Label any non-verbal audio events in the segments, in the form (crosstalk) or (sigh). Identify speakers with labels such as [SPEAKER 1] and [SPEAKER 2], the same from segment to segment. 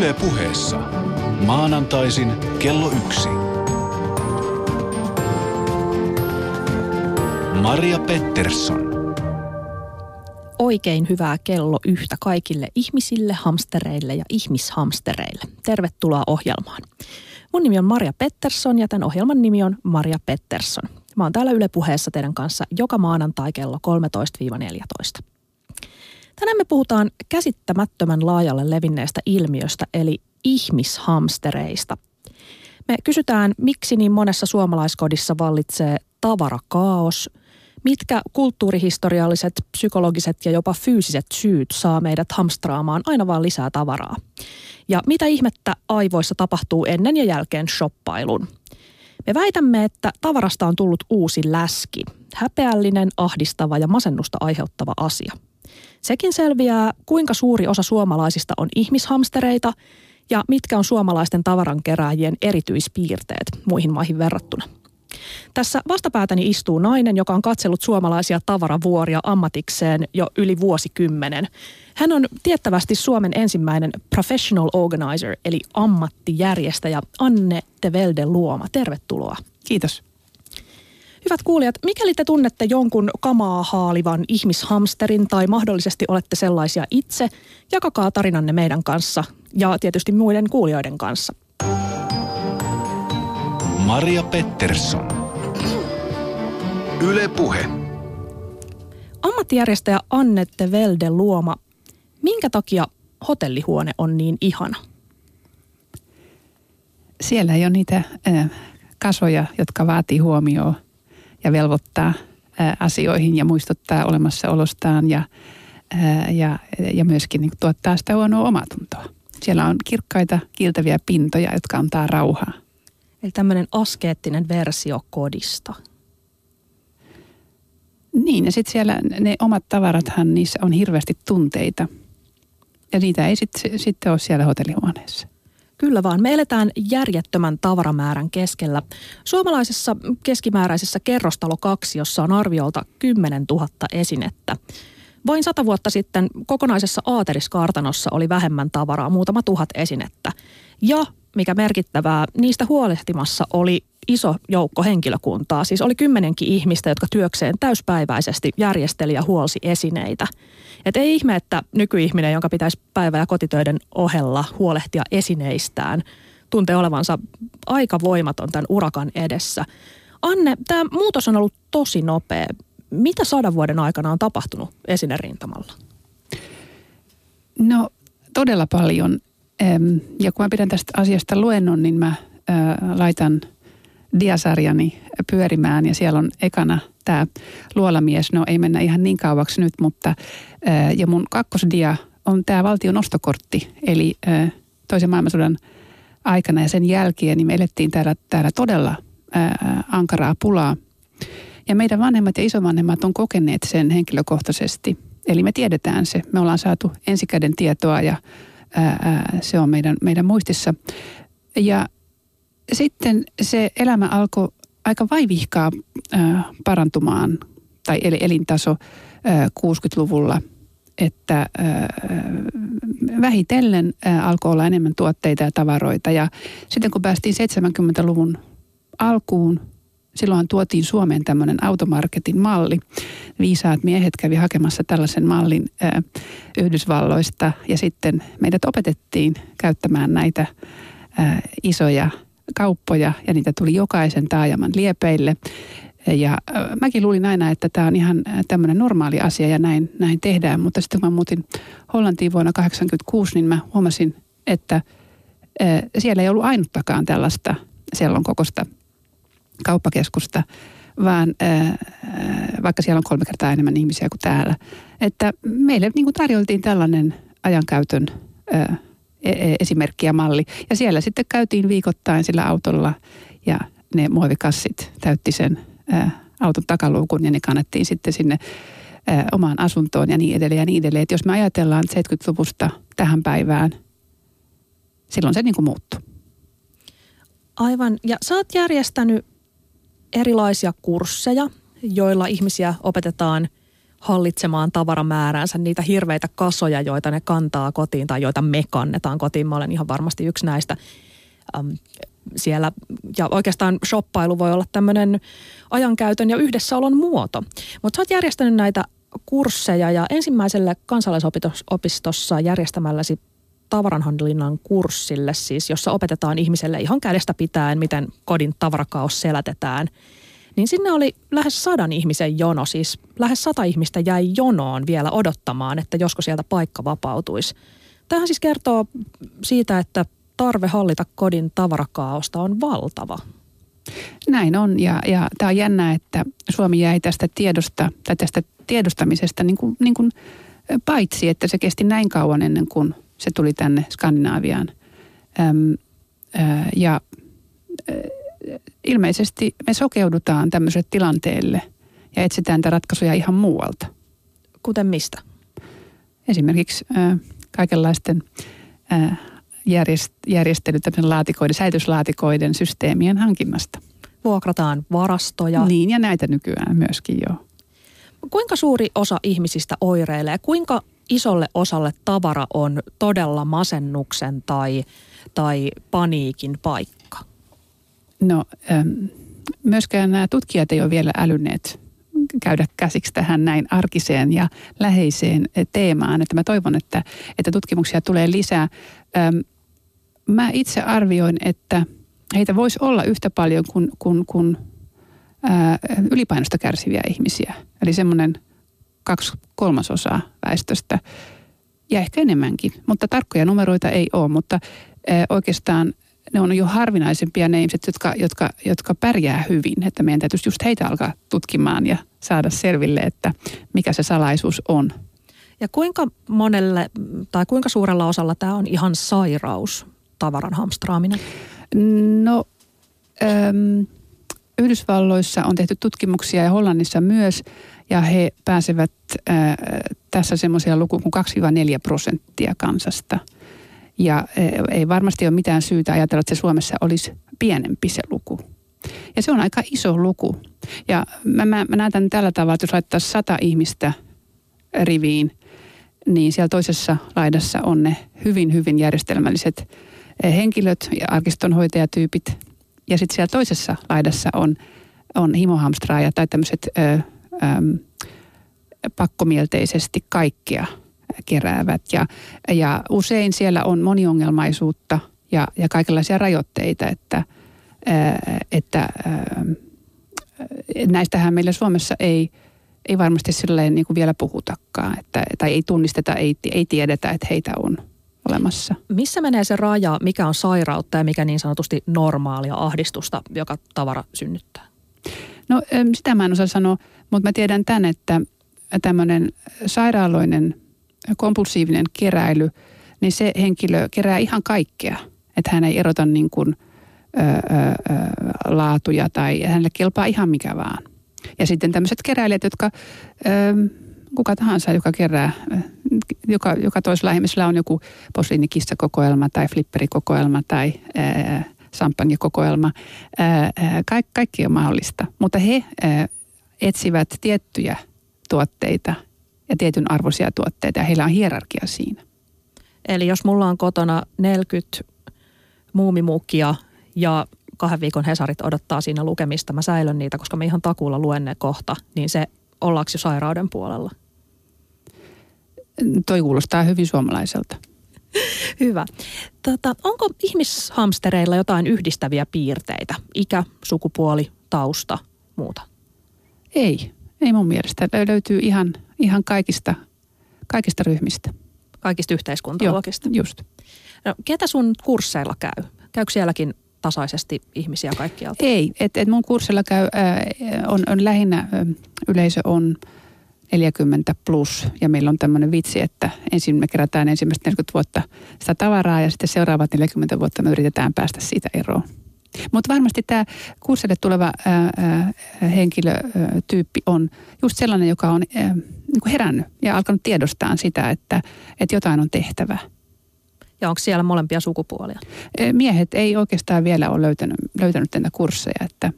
[SPEAKER 1] Yle puheessa. Maanantaisin kello yksi. Maria Pettersson.
[SPEAKER 2] Oikein hyvää kello yhtä kaikille ihmisille, hamstereille ja ihmishamstereille. Tervetuloa ohjelmaan. Mun nimi on Maria Pettersson ja tämän ohjelman nimi on Maria Pettersson. Mä oon täällä Yle puheessa teidän kanssa joka maanantai kello 13-14. Tänään me puhutaan käsittämättömän laajalle levinneestä ilmiöstä eli ihmishamstereista. Me kysytään, miksi niin monessa suomalaiskodissa vallitsee tavarakaos, mitkä kulttuurihistorialliset, psykologiset ja jopa fyysiset syyt saa meidät hamstraamaan aina vaan lisää tavaraa. Ja mitä ihmettä aivoissa tapahtuu ennen ja jälkeen shoppailun. Me väitämme, että tavarasta on tullut uusi läski, häpeällinen, ahdistava ja masennusta aiheuttava asia – Sekin selviää, kuinka suuri osa suomalaisista on ihmishamstereita ja mitkä on suomalaisten tavarankerääjien erityispiirteet muihin maihin verrattuna. Tässä vastapäätäni istuu nainen, joka on katsellut suomalaisia tavaravuoria ammatikseen jo yli vuosikymmenen. Hän on tiettävästi Suomen ensimmäinen professional organizer, eli ammattijärjestäjä Anne Tevelde Luoma. Tervetuloa.
[SPEAKER 3] Kiitos.
[SPEAKER 2] Hyvät kuulijat, mikäli te tunnette jonkun kamaa haalivan ihmishamsterin tai mahdollisesti olette sellaisia itse, jakakaa tarinanne meidän kanssa ja tietysti muiden kuulijoiden kanssa.
[SPEAKER 1] Maria Pettersson. Yle Puhe.
[SPEAKER 2] Ammattijärjestäjä Annette Velde Luoma, minkä takia hotellihuone on niin ihana?
[SPEAKER 3] Siellä ei ole niitä äh, kasoja, jotka vaatii huomioon ja velvoittaa asioihin ja muistuttaa olemassaolostaan ja, ja, ja myöskin niin tuottaa sitä huonoa omatuntoa. Siellä on kirkkaita, kiiltäviä pintoja, jotka antaa rauhaa.
[SPEAKER 2] Eli tämmöinen askeettinen versio kodista.
[SPEAKER 3] Niin, ja sitten siellä ne omat tavarathan, niissä on hirveästi tunteita. Ja niitä ei sitten sit ole siellä hotellihuoneessa.
[SPEAKER 2] Kyllä vaan. Me eletään järjettömän tavaramäärän keskellä. Suomalaisessa keskimääräisessä kerrostalo kaksi, jossa on arviolta 10 000 esinettä. Vain sata vuotta sitten kokonaisessa aateriskartanossa oli vähemmän tavaraa, muutama tuhat esinettä. Ja mikä merkittävää, niistä huolehtimassa oli iso joukko henkilökuntaa. Siis oli kymmenenkin ihmistä, jotka työkseen täyspäiväisesti järjesteli ja huolsi esineitä. Et ei ihme, että nykyihminen, jonka pitäisi päivä- ja kotitöiden ohella huolehtia esineistään, tuntee olevansa aika voimaton tämän urakan edessä. Anne, tämä muutos on ollut tosi nopea. Mitä sadan vuoden aikana on tapahtunut esinerintamalla?
[SPEAKER 3] No todella paljon. Ja kun mä pidän tästä asiasta luennon, niin mä laitan diasarjani pyörimään ja siellä on ekana tämä luolamies. No ei mennä ihan niin kauaksi nyt, mutta ja mun kakkosdia on tämä valtion ostokortti. Eli toisen maailmansodan aikana ja sen jälkeen niin me elettiin täällä, täällä todella ankaraa pulaa. Ja meidän vanhemmat ja isovanhemmat on kokeneet sen henkilökohtaisesti. Eli me tiedetään se. Me ollaan saatu ensikäden tietoa ja ää, se on meidän, meidän muistissa. Ja sitten se elämä alkoi aika vaivihkaa ää, parantumaan, tai eli elintaso ää, 60-luvulla, että ää, vähitellen ää, alkoi olla enemmän tuotteita ja tavaroita. Ja sitten kun päästiin 70-luvun alkuun, silloin tuotiin Suomeen tämmöinen automarketin malli. Viisaat miehet kävi hakemassa tällaisen mallin ää, Yhdysvalloista ja sitten meidät opetettiin käyttämään näitä ää, isoja kauppoja ja niitä tuli jokaisen taajaman liepeille. Ja mäkin luulin aina, että tämä on ihan tämmöinen normaali asia ja näin, näin tehdään. Mutta sitten kun mä muutin Hollantiin vuonna 1986, niin mä huomasin, että siellä ei ollut ainuttakaan tällaista sellon kokosta kauppakeskusta, vaan vaikka siellä on kolme kertaa enemmän ihmisiä kuin täällä. Että meille niin kuin tarjoltiin tällainen ajankäytön E, e, esimerkki ja malli. Ja siellä sitten käytiin viikoittain sillä autolla ja ne muovikassit täytti sen auton takaluukun ja ne kannettiin sitten sinne omaan asuntoon ja niin edelleen ja niin edelleen. Et jos me ajatellaan 70-luvusta tähän päivään, silloin se niin kuin muuttui.
[SPEAKER 2] Aivan. Ja sä oot järjestänyt erilaisia kursseja, joilla ihmisiä opetetaan hallitsemaan tavaramääräänsä niitä hirveitä kasoja, joita ne kantaa kotiin tai joita me kannetaan kotiin. Mä olen ihan varmasti yksi näistä äm, siellä. Ja oikeastaan shoppailu voi olla tämmöinen ajankäytön ja yhdessäolon muoto. Mutta sä oot järjestänyt näitä kursseja ja ensimmäiselle kansalaisopistossa järjestämälläsi tavaranhandlinnan kurssille siis, jossa opetetaan ihmiselle ihan kädestä pitäen, miten kodin tavarakaos selätetään – niin sinne oli lähes sadan ihmisen jono, siis lähes sata ihmistä jäi jonoon vielä odottamaan, että josko sieltä paikka vapautuisi. Tähän siis kertoo siitä, että tarve hallita kodin tavarakaaosta on valtava.
[SPEAKER 3] Näin on ja, ja tämä on jännä, että Suomi jäi tästä tiedosta tai tästä tiedostamisesta niin kuin, niin kuin paitsi, että se kesti näin kauan ennen kuin se tuli tänne Skandinaaviaan. Öm, ö, ja ilmeisesti me sokeudutaan tämmöiselle tilanteelle ja etsitään niitä ratkaisuja ihan muualta.
[SPEAKER 2] Kuten mistä?
[SPEAKER 3] Esimerkiksi äh, kaikenlaisten äh, järjest, järjestely, laatikoiden, säilytyslaatikoiden systeemien hankinnasta.
[SPEAKER 2] Vuokrataan varastoja.
[SPEAKER 3] Niin ja näitä nykyään myöskin jo.
[SPEAKER 2] Kuinka suuri osa ihmisistä oireilee? Kuinka isolle osalle tavara on todella masennuksen tai, tai paniikin paikka?
[SPEAKER 3] No myöskään nämä tutkijat ei ole vielä älyneet käydä käsiksi tähän näin arkiseen ja läheiseen teemaan. Että mä toivon, että, että tutkimuksia tulee lisää. Mä itse arvioin, että heitä voisi olla yhtä paljon kuin, kuin, kuin ää, ylipainosta kärsiviä ihmisiä. Eli semmoinen kaksi kolmasosaa väestöstä ja ehkä enemmänkin. Mutta tarkkoja numeroita ei ole, mutta ää, oikeastaan ne on jo harvinaisempia ne ihmiset, jotka, jotka, jotka pärjää hyvin. Että meidän täytyisi just heitä alkaa tutkimaan ja saada selville, että mikä se salaisuus on.
[SPEAKER 2] Ja kuinka monelle tai kuinka suurella osalla tämä on ihan sairaus, tavaran hamstraaminen?
[SPEAKER 3] No, äm, Yhdysvalloissa on tehty tutkimuksia ja Hollannissa myös, ja he pääsevät tässä semmoisia lukuja kuin 2-4 prosenttia kansasta – ja ei varmasti ole mitään syytä ajatella, että se Suomessa olisi pienempi se luku. Ja se on aika iso luku. Ja mä, mä, mä näen tämän tällä tavalla, että jos laittaa sata ihmistä riviin, niin siellä toisessa laidassa on ne hyvin, hyvin järjestelmälliset henkilöt ja arkistonhoitajatyypit. Ja sitten siellä toisessa laidassa on, on himohamstraaja tai tämmöiset pakkomielteisesti kaikkea – keräävät. Ja, ja usein siellä on moniongelmaisuutta ja, ja kaikenlaisia rajoitteita, että, että näistähän meillä Suomessa ei, ei varmasti silleen niin kuin vielä puhutakaan, että, tai ei tunnisteta, ei, ei tiedetä, että heitä on olemassa.
[SPEAKER 2] Missä menee se raja, mikä on sairautta ja mikä niin sanotusti normaalia ahdistusta, joka tavara synnyttää?
[SPEAKER 3] No sitä mä en osaa sanoa, mutta mä tiedän tämän, että tämmöinen sairaaloinen kompulsiivinen keräily, niin se henkilö kerää ihan kaikkea. Että hän ei erota niin kuin, ö, ö, laatuja tai hänelle kelpaa ihan mikä vaan. Ja sitten tämmöiset keräilijät, jotka, ö, kuka tahansa, joka kerää, joka, joka toisella ihmisellä on joku posliinikissakokoelma tai flipperikokoelma tai ö, sampanjakokoelma. Kaik, kaikki on mahdollista, mutta he etsivät tiettyjä tuotteita – ja tietyn arvoisia tuotteita ja heillä on hierarkia siinä.
[SPEAKER 2] Eli jos mulla on kotona 40 muumimuukkia ja kahden viikon Hesarit odottaa siinä lukemista, mä säilön niitä, koska mä ihan takuulla luen ne kohta, niin se ollaanko jo sairauden puolella?
[SPEAKER 3] Toi kuulostaa hyvin suomalaiselta. (laughs)
[SPEAKER 2] Hyvä. Tota, onko ihmishamstereilla jotain yhdistäviä piirteitä? Ikä, sukupuoli, tausta, muuta?
[SPEAKER 3] Ei. Ei mun mielestä. Löytyy ihan, ihan kaikista, kaikista ryhmistä.
[SPEAKER 2] Kaikista yhteiskuntaluokista?
[SPEAKER 3] Joo, just.
[SPEAKER 2] No, ketä sun kursseilla käy? Käykö sielläkin tasaisesti ihmisiä kaikkialta?
[SPEAKER 3] Ei, että et mun kurssilla käy, ää, on, on lähinnä ää, yleisö on 40 plus ja meillä on tämmöinen vitsi, että ensin me kerätään ensimmäistä 40 vuotta sitä tavaraa ja sitten seuraavat 40 vuotta me yritetään päästä siitä eroon. Mutta varmasti tämä kurssille tuleva ää, ää, henkilötyyppi on just sellainen, joka on ää, niin kuin herännyt ja alkanut tiedostaa sitä, että, että jotain on tehtävä.
[SPEAKER 2] Ja onko siellä molempia sukupuolia?
[SPEAKER 3] Miehet ei oikeastaan vielä ole löytänyt, löytänyt näitä kursseja, että,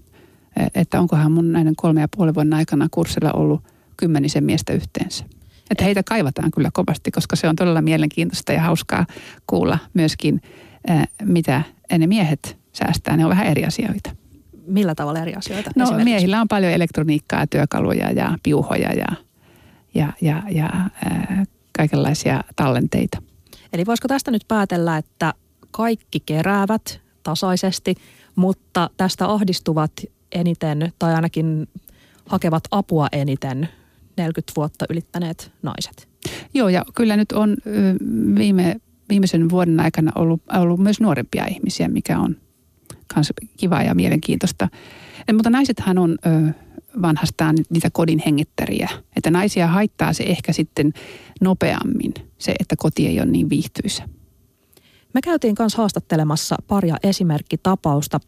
[SPEAKER 3] että onkohan mun näiden kolme ja puolen vuoden aikana kurssilla ollut kymmenisen miestä yhteensä. Että heitä kaivataan kyllä kovasti, koska se on todella mielenkiintoista ja hauskaa kuulla myöskin, mitä ne miehet säästää. Ne on vähän eri asioita.
[SPEAKER 2] Millä tavalla eri asioita?
[SPEAKER 3] No miehillä on paljon elektroniikkaa, työkaluja ja piuhoja ja, ja, ja, ja ää, kaikenlaisia tallenteita.
[SPEAKER 2] Eli voisiko tästä nyt päätellä, että kaikki keräävät tasaisesti, mutta tästä ahdistuvat eniten tai ainakin hakevat apua eniten 40 vuotta ylittäneet naiset?
[SPEAKER 3] Joo, ja kyllä nyt on viime, viimeisen vuoden aikana ollut, ollut myös nuorempia ihmisiä, mikä on myös kiva ja mielenkiintoista. Ja, mutta naisethan on ö, vanhastaan niitä kodin hengittäriä. Että naisia haittaa se ehkä sitten nopeammin, se, että koti ei ole niin viihtyisä.
[SPEAKER 2] Me käytiin kanssa haastattelemassa paria esimerkkitapausta.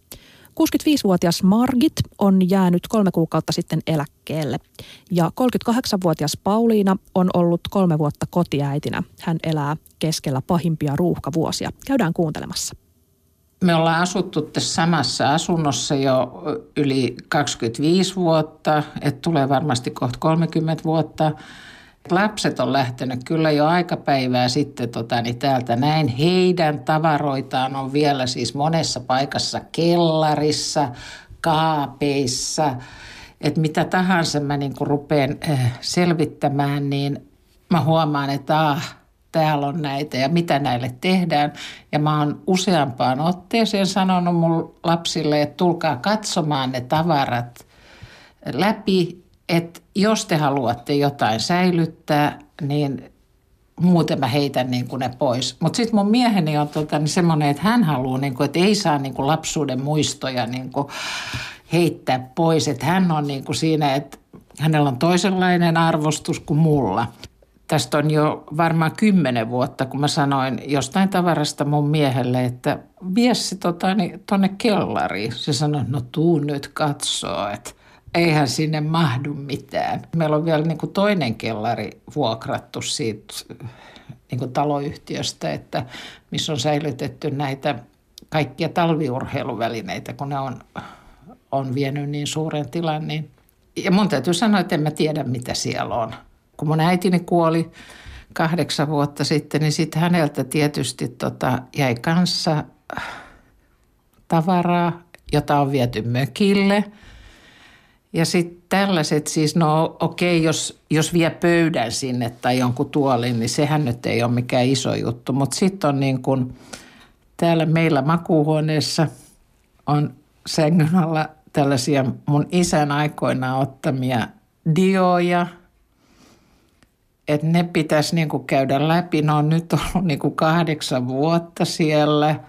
[SPEAKER 2] 65-vuotias Margit on jäänyt kolme kuukautta sitten eläkkeelle ja 38-vuotias Pauliina on ollut kolme vuotta kotiäitinä. Hän elää keskellä pahimpia ruuhkavuosia. Käydään kuuntelemassa.
[SPEAKER 4] Me ollaan asuttu tässä samassa asunnossa jo yli 25 vuotta, että tulee varmasti kohta 30 vuotta. Lapset on lähtenyt kyllä jo aikapäivää sitten tota, niin täältä näin. Heidän tavaroitaan on vielä siis monessa paikassa kellarissa, kaapeissa. Että mitä tahansa mä niin rupean äh, selvittämään, niin mä huomaan, että ah, täällä on näitä ja mitä näille tehdään. Ja mä oon useampaan otteeseen sanonut mun lapsille, että tulkaa katsomaan ne tavarat läpi, että jos te haluatte jotain säilyttää, niin muuten mä heitän niin kuin ne pois. Mutta sitten mun mieheni on tota, niin semmoinen, että hän haluaa, niin kuin, että ei saa niin kuin lapsuuden muistoja niin kuin heittää pois. Että hän on niin kuin siinä, että hänellä on toisenlainen arvostus kuin mulla tästä on jo varmaan kymmenen vuotta, kun mä sanoin jostain tavarasta mun miehelle, että vie se tota, niin, kellariin. Se sanoi, no tuu nyt katsoo, että eihän sinne mahdu mitään. Meillä on vielä niin kuin toinen kellari vuokrattu siitä niin kuin taloyhtiöstä, että missä on säilytetty näitä kaikkia talviurheiluvälineitä, kun ne on, on vienyt niin suuren tilan. Niin. Ja mun täytyy sanoa, että en mä tiedä, mitä siellä on kun mun äitini kuoli kahdeksan vuotta sitten, niin sitten häneltä tietysti tota, jäi kanssa tavaraa, jota on viety mökille. Ja sitten tällaiset siis, no okei, okay, jos, jos vie pöydän sinne tai jonkun tuolin, niin sehän nyt ei ole mikään iso juttu. Mutta sitten on niin kuin, täällä meillä makuuhuoneessa on sängyn alla tällaisia mun isän aikoina ottamia dioja – että ne pitäisi niin kuin käydä läpi. Ne on nyt ollut niin kuin kahdeksan vuotta siellä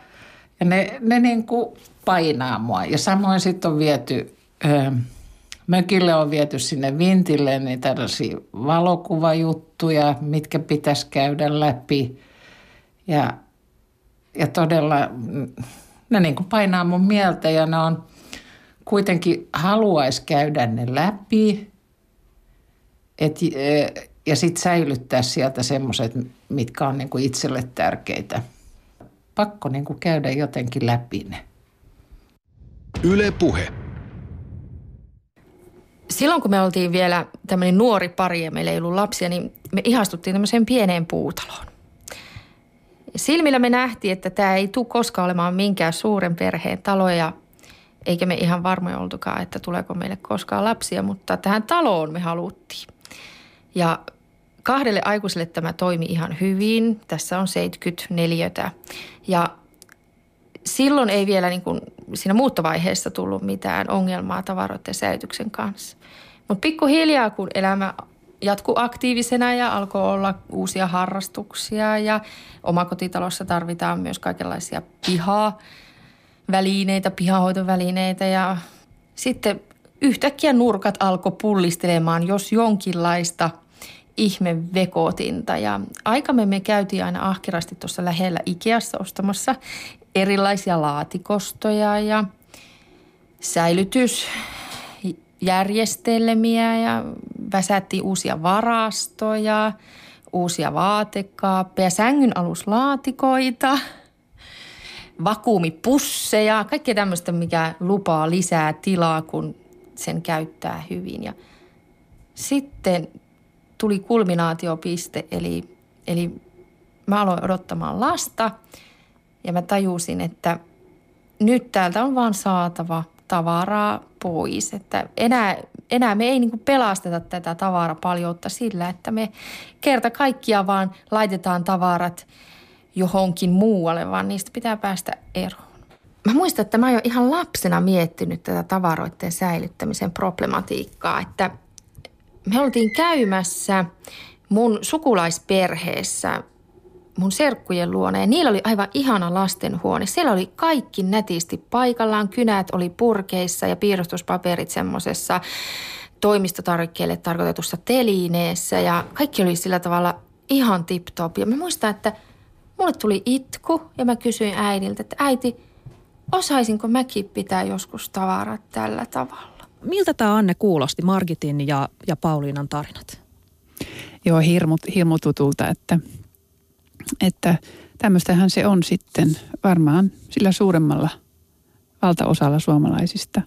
[SPEAKER 4] ja ne, ne niin kuin painaa mua. Ja samoin sitten on viety, ö, mökille on viety sinne vintille niin tällaisia valokuvajuttuja, mitkä pitäisi käydä läpi. Ja, ja todella ne niin kuin painaa mun mieltä ja ne on kuitenkin haluaisi käydä ne läpi. Et, ja sitten säilyttää sieltä semmoiset, mitkä on niinku itselle tärkeitä. Pakko niinku käydä jotenkin läpi ne.
[SPEAKER 1] Yle Puhe.
[SPEAKER 5] Silloin kun me oltiin vielä tämmöinen nuori pari ja meillä ei ollut lapsia, niin me ihastuttiin tämmöiseen pieneen puutaloon. Silmillä me nähtiin, että tämä ei tule koskaan olemaan minkään suuren perheen talo ja eikä me ihan varmoja oltukaan, että tuleeko meille koskaan lapsia, mutta tähän taloon me haluttiin. Ja Kahdelle aikuiselle tämä toimi ihan hyvin. Tässä on 74. Ja silloin ei vielä niin kuin siinä muuttovaiheessa tullut mitään ongelmaa tavaroiden säilytyksen kanssa. Mutta pikkuhiljaa, kun elämä jatkuu aktiivisena ja alkoi olla uusia harrastuksia ja omakotitalossa tarvitaan myös kaikenlaisia pihaa, välineitä, pihahoitovälineitä ja sitten yhtäkkiä nurkat alkoi pullistelemaan, jos jonkinlaista – ihmevekotinta. Ja aikamme me käytiin aina ahkerasti tuossa lähellä Ikeassa ostamassa erilaisia laatikostoja ja säilytysjärjestelmiä ja väsättiin uusia varastoja, uusia vaatekaappeja, sängyn aluslaatikoita, vakuumipusseja, kaikkea tämmöistä, mikä lupaa lisää tilaa, kun sen käyttää hyvin. Ja sitten tuli kulminaatiopiste, eli, eli mä aloin odottamaan lasta ja mä tajusin, että nyt täältä on vaan saatava tavaraa pois. Että enää, enää me ei niin pelasteta tätä tavarapaljoutta sillä, että me kerta kaikkia vaan laitetaan tavarat johonkin muualle, vaan niistä pitää päästä eroon. Mä muistan, että mä oon jo ihan lapsena miettinyt tätä tavaroiden säilyttämisen problematiikkaa, että me oltiin käymässä mun sukulaisperheessä mun serkkujen luona ja niillä oli aivan ihana lastenhuone. Siellä oli kaikki nätisti paikallaan, kynät oli purkeissa ja piirustuspaperit semmoisessa toimistotarvikkeelle tarkoitetussa telineessä ja kaikki oli sillä tavalla ihan tip-top. Ja mä muistan, että mulle tuli itku ja mä kysyin äidiltä, että äiti, osaisinko mäkin pitää joskus tavarat tällä tavalla?
[SPEAKER 2] Miltä tämä Anne kuulosti, Margitin ja, ja Pauliinan tarinat?
[SPEAKER 3] Joo, hirmut, hirmututulta, että että tämmöistähän se on sitten varmaan sillä suuremmalla valtaosalla suomalaisista.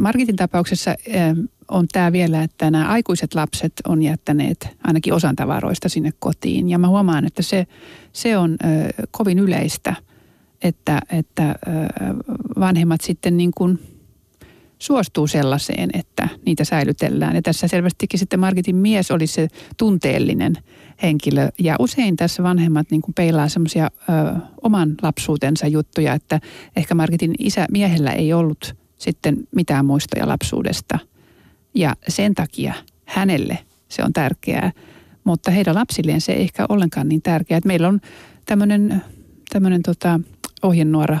[SPEAKER 3] Markitin tapauksessa on tämä vielä, että nämä aikuiset lapset on jättäneet ainakin osan tavaroista sinne kotiin. Ja mä huomaan, että se, se on kovin yleistä, että, että vanhemmat sitten niin kuin suostuu sellaiseen, että niitä säilytellään. Ja tässä selvästikin sitten Margitin mies oli se tunteellinen henkilö. Ja usein tässä vanhemmat niin kuin peilaa semmoisia oman lapsuutensa juttuja, että ehkä Margitin isä miehellä ei ollut sitten mitään muistoja lapsuudesta. Ja sen takia hänelle se on tärkeää, mutta heidän lapsilleen se ei ehkä ollenkaan niin tärkeää. Että meillä on tämmöinen, tämmöinen tota ohjenuora,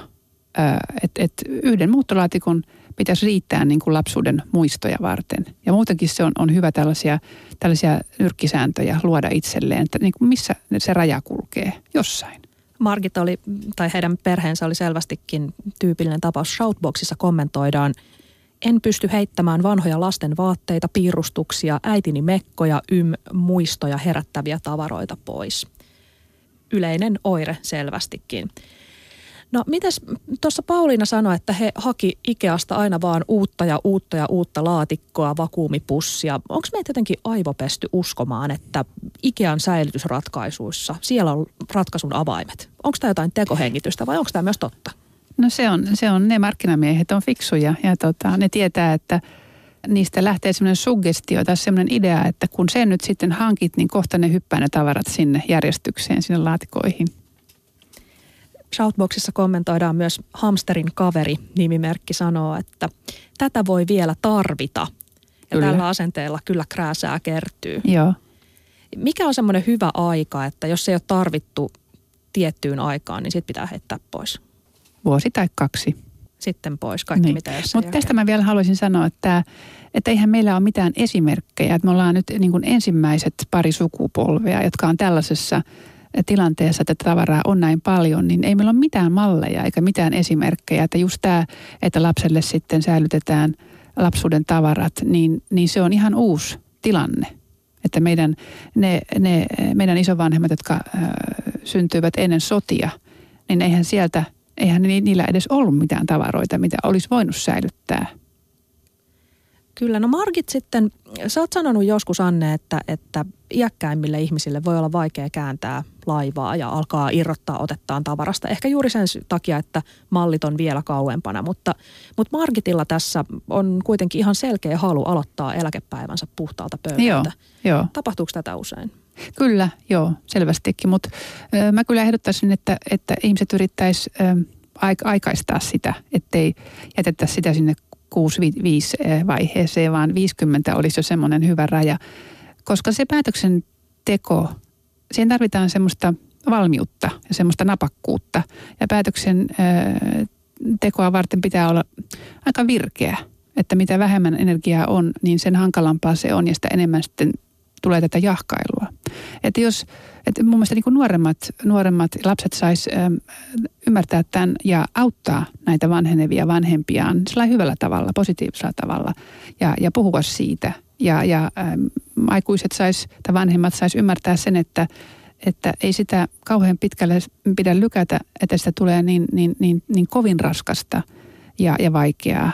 [SPEAKER 3] että et yhden muuttolaatikon – pitäisi riittää niin kuin lapsuuden muistoja varten. Ja muutenkin se on, on hyvä tällaisia, tällaisia nyrkkisääntöjä luoda itselleen, että niin kuin missä se raja kulkee jossain.
[SPEAKER 2] Margit oli, tai heidän perheensä oli selvästikin tyypillinen tapaus. Shoutboxissa kommentoidaan, en pysty heittämään vanhoja lasten vaatteita, piirustuksia, äitini mekkoja, ym, muistoja herättäviä tavaroita pois. Yleinen oire selvästikin. No mites tuossa Pauliina sanoi, että he haki Ikeasta aina vaan uutta ja uutta ja uutta laatikkoa, vakuumipussia. Onko meitä jotenkin aivopesty uskomaan, että Ikean säilytysratkaisuissa siellä on ratkaisun avaimet? Onko tämä jotain tekohengitystä vai onko tämä myös totta?
[SPEAKER 3] No se on, se on ne markkinamiehet on fiksuja ja tota, ne tietää, että niistä lähtee semmoinen suggestio tai semmoinen idea, että kun sen nyt sitten hankit, niin kohta ne hyppää ne tavarat sinne järjestykseen, sinne laatikoihin –
[SPEAKER 2] Shoutboxissa kommentoidaan myös Hamsterin kaveri, nimimerkki sanoo, että tätä voi vielä tarvita. Ja kyllä. tällä asenteella kyllä krääsää kertyy.
[SPEAKER 3] Joo.
[SPEAKER 2] Mikä on semmoinen hyvä aika, että jos ei ole tarvittu tiettyyn aikaan, niin sitten pitää heittää pois?
[SPEAKER 3] Vuosi tai kaksi.
[SPEAKER 2] Sitten pois kaikki, niin. mitä jos
[SPEAKER 3] Mutta tästä mä vielä haluaisin sanoa, että, että eihän meillä ole mitään esimerkkejä. Että me ollaan nyt niin kuin ensimmäiset pari sukupolvea, jotka on tällaisessa – tilanteessa, että tavaraa on näin paljon, niin ei meillä ole mitään malleja eikä mitään esimerkkejä. Että just tämä, että lapselle sitten säilytetään lapsuuden tavarat, niin, niin se on ihan uusi tilanne. Että meidän, ne, ne, meidän isovanhemmat, jotka äh, syntyivät ennen sotia, niin eihän sieltä, eihän niillä edes ollut mitään tavaroita, mitä olisi voinut säilyttää –
[SPEAKER 2] Kyllä, no Margit sitten, sä oot sanonut joskus Anne, että, että iäkkäimmille ihmisille voi olla vaikea kääntää laivaa ja alkaa irrottaa otettaan tavarasta. Ehkä juuri sen takia, että mallit on vielä kauempana, mutta, mutta Margitilla tässä on kuitenkin ihan selkeä halu aloittaa eläkepäivänsä puhtaalta pöydältä.
[SPEAKER 3] Joo, joo.
[SPEAKER 2] Tapahtuuko tätä usein?
[SPEAKER 3] Kyllä, joo, selvästikin, mutta mä kyllä ehdottaisin, että, että ihmiset yrittäisi aikaistaa sitä, ettei jätetä sitä sinne 65 eh, vaiheeseen, vaan 50 olisi jo semmoinen hyvä raja. Koska se päätöksenteko, siihen tarvitaan semmoista valmiutta ja semmoista napakkuutta. Ja päätöksen eh, tekoa varten pitää olla aika virkeä. Että mitä vähemmän energiaa on, niin sen hankalampaa se on ja sitä enemmän sitten tulee tätä jahkailua. Että jos, että mun mielestä niin kuin nuoremmat, nuoremmat lapset sais ähm, ymmärtää tämän ja auttaa näitä vanhenevia vanhempiaan sillä hyvällä tavalla, positiivisella tavalla ja, ja puhua siitä. Ja, ja ähm, aikuiset sais, tai vanhemmat sais ymmärtää sen, että, että ei sitä kauhean pitkälle pidä lykätä, että sitä tulee niin, niin, niin, niin kovin raskasta ja, ja vaikeaa.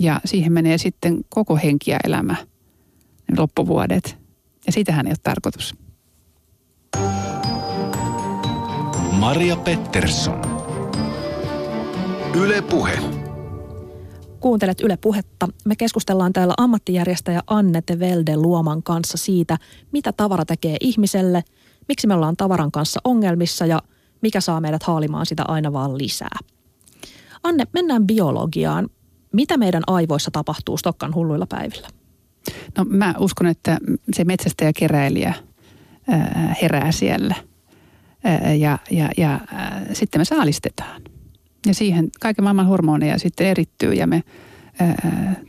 [SPEAKER 3] Ja siihen menee sitten koko henki ja elämä – loppuvuodet. Ja siitähän ei ole tarkoitus.
[SPEAKER 1] Maria Pettersson. Yle Puhe.
[SPEAKER 2] Kuuntelet Yle Puhetta. Me keskustellaan täällä ammattijärjestäjä Anne Velde Luoman kanssa siitä, mitä tavara tekee ihmiselle, miksi me ollaan tavaran kanssa ongelmissa ja mikä saa meidät haalimaan sitä aina vaan lisää. Anne, mennään biologiaan. Mitä meidän aivoissa tapahtuu Stokkan hulluilla päivillä?
[SPEAKER 3] No mä uskon, että se metsästäjä keräilijä herää siellä – ja, ja, ja sitten me saalistetaan. Ja siihen kaiken maailman hormoneja sitten erittyy ja me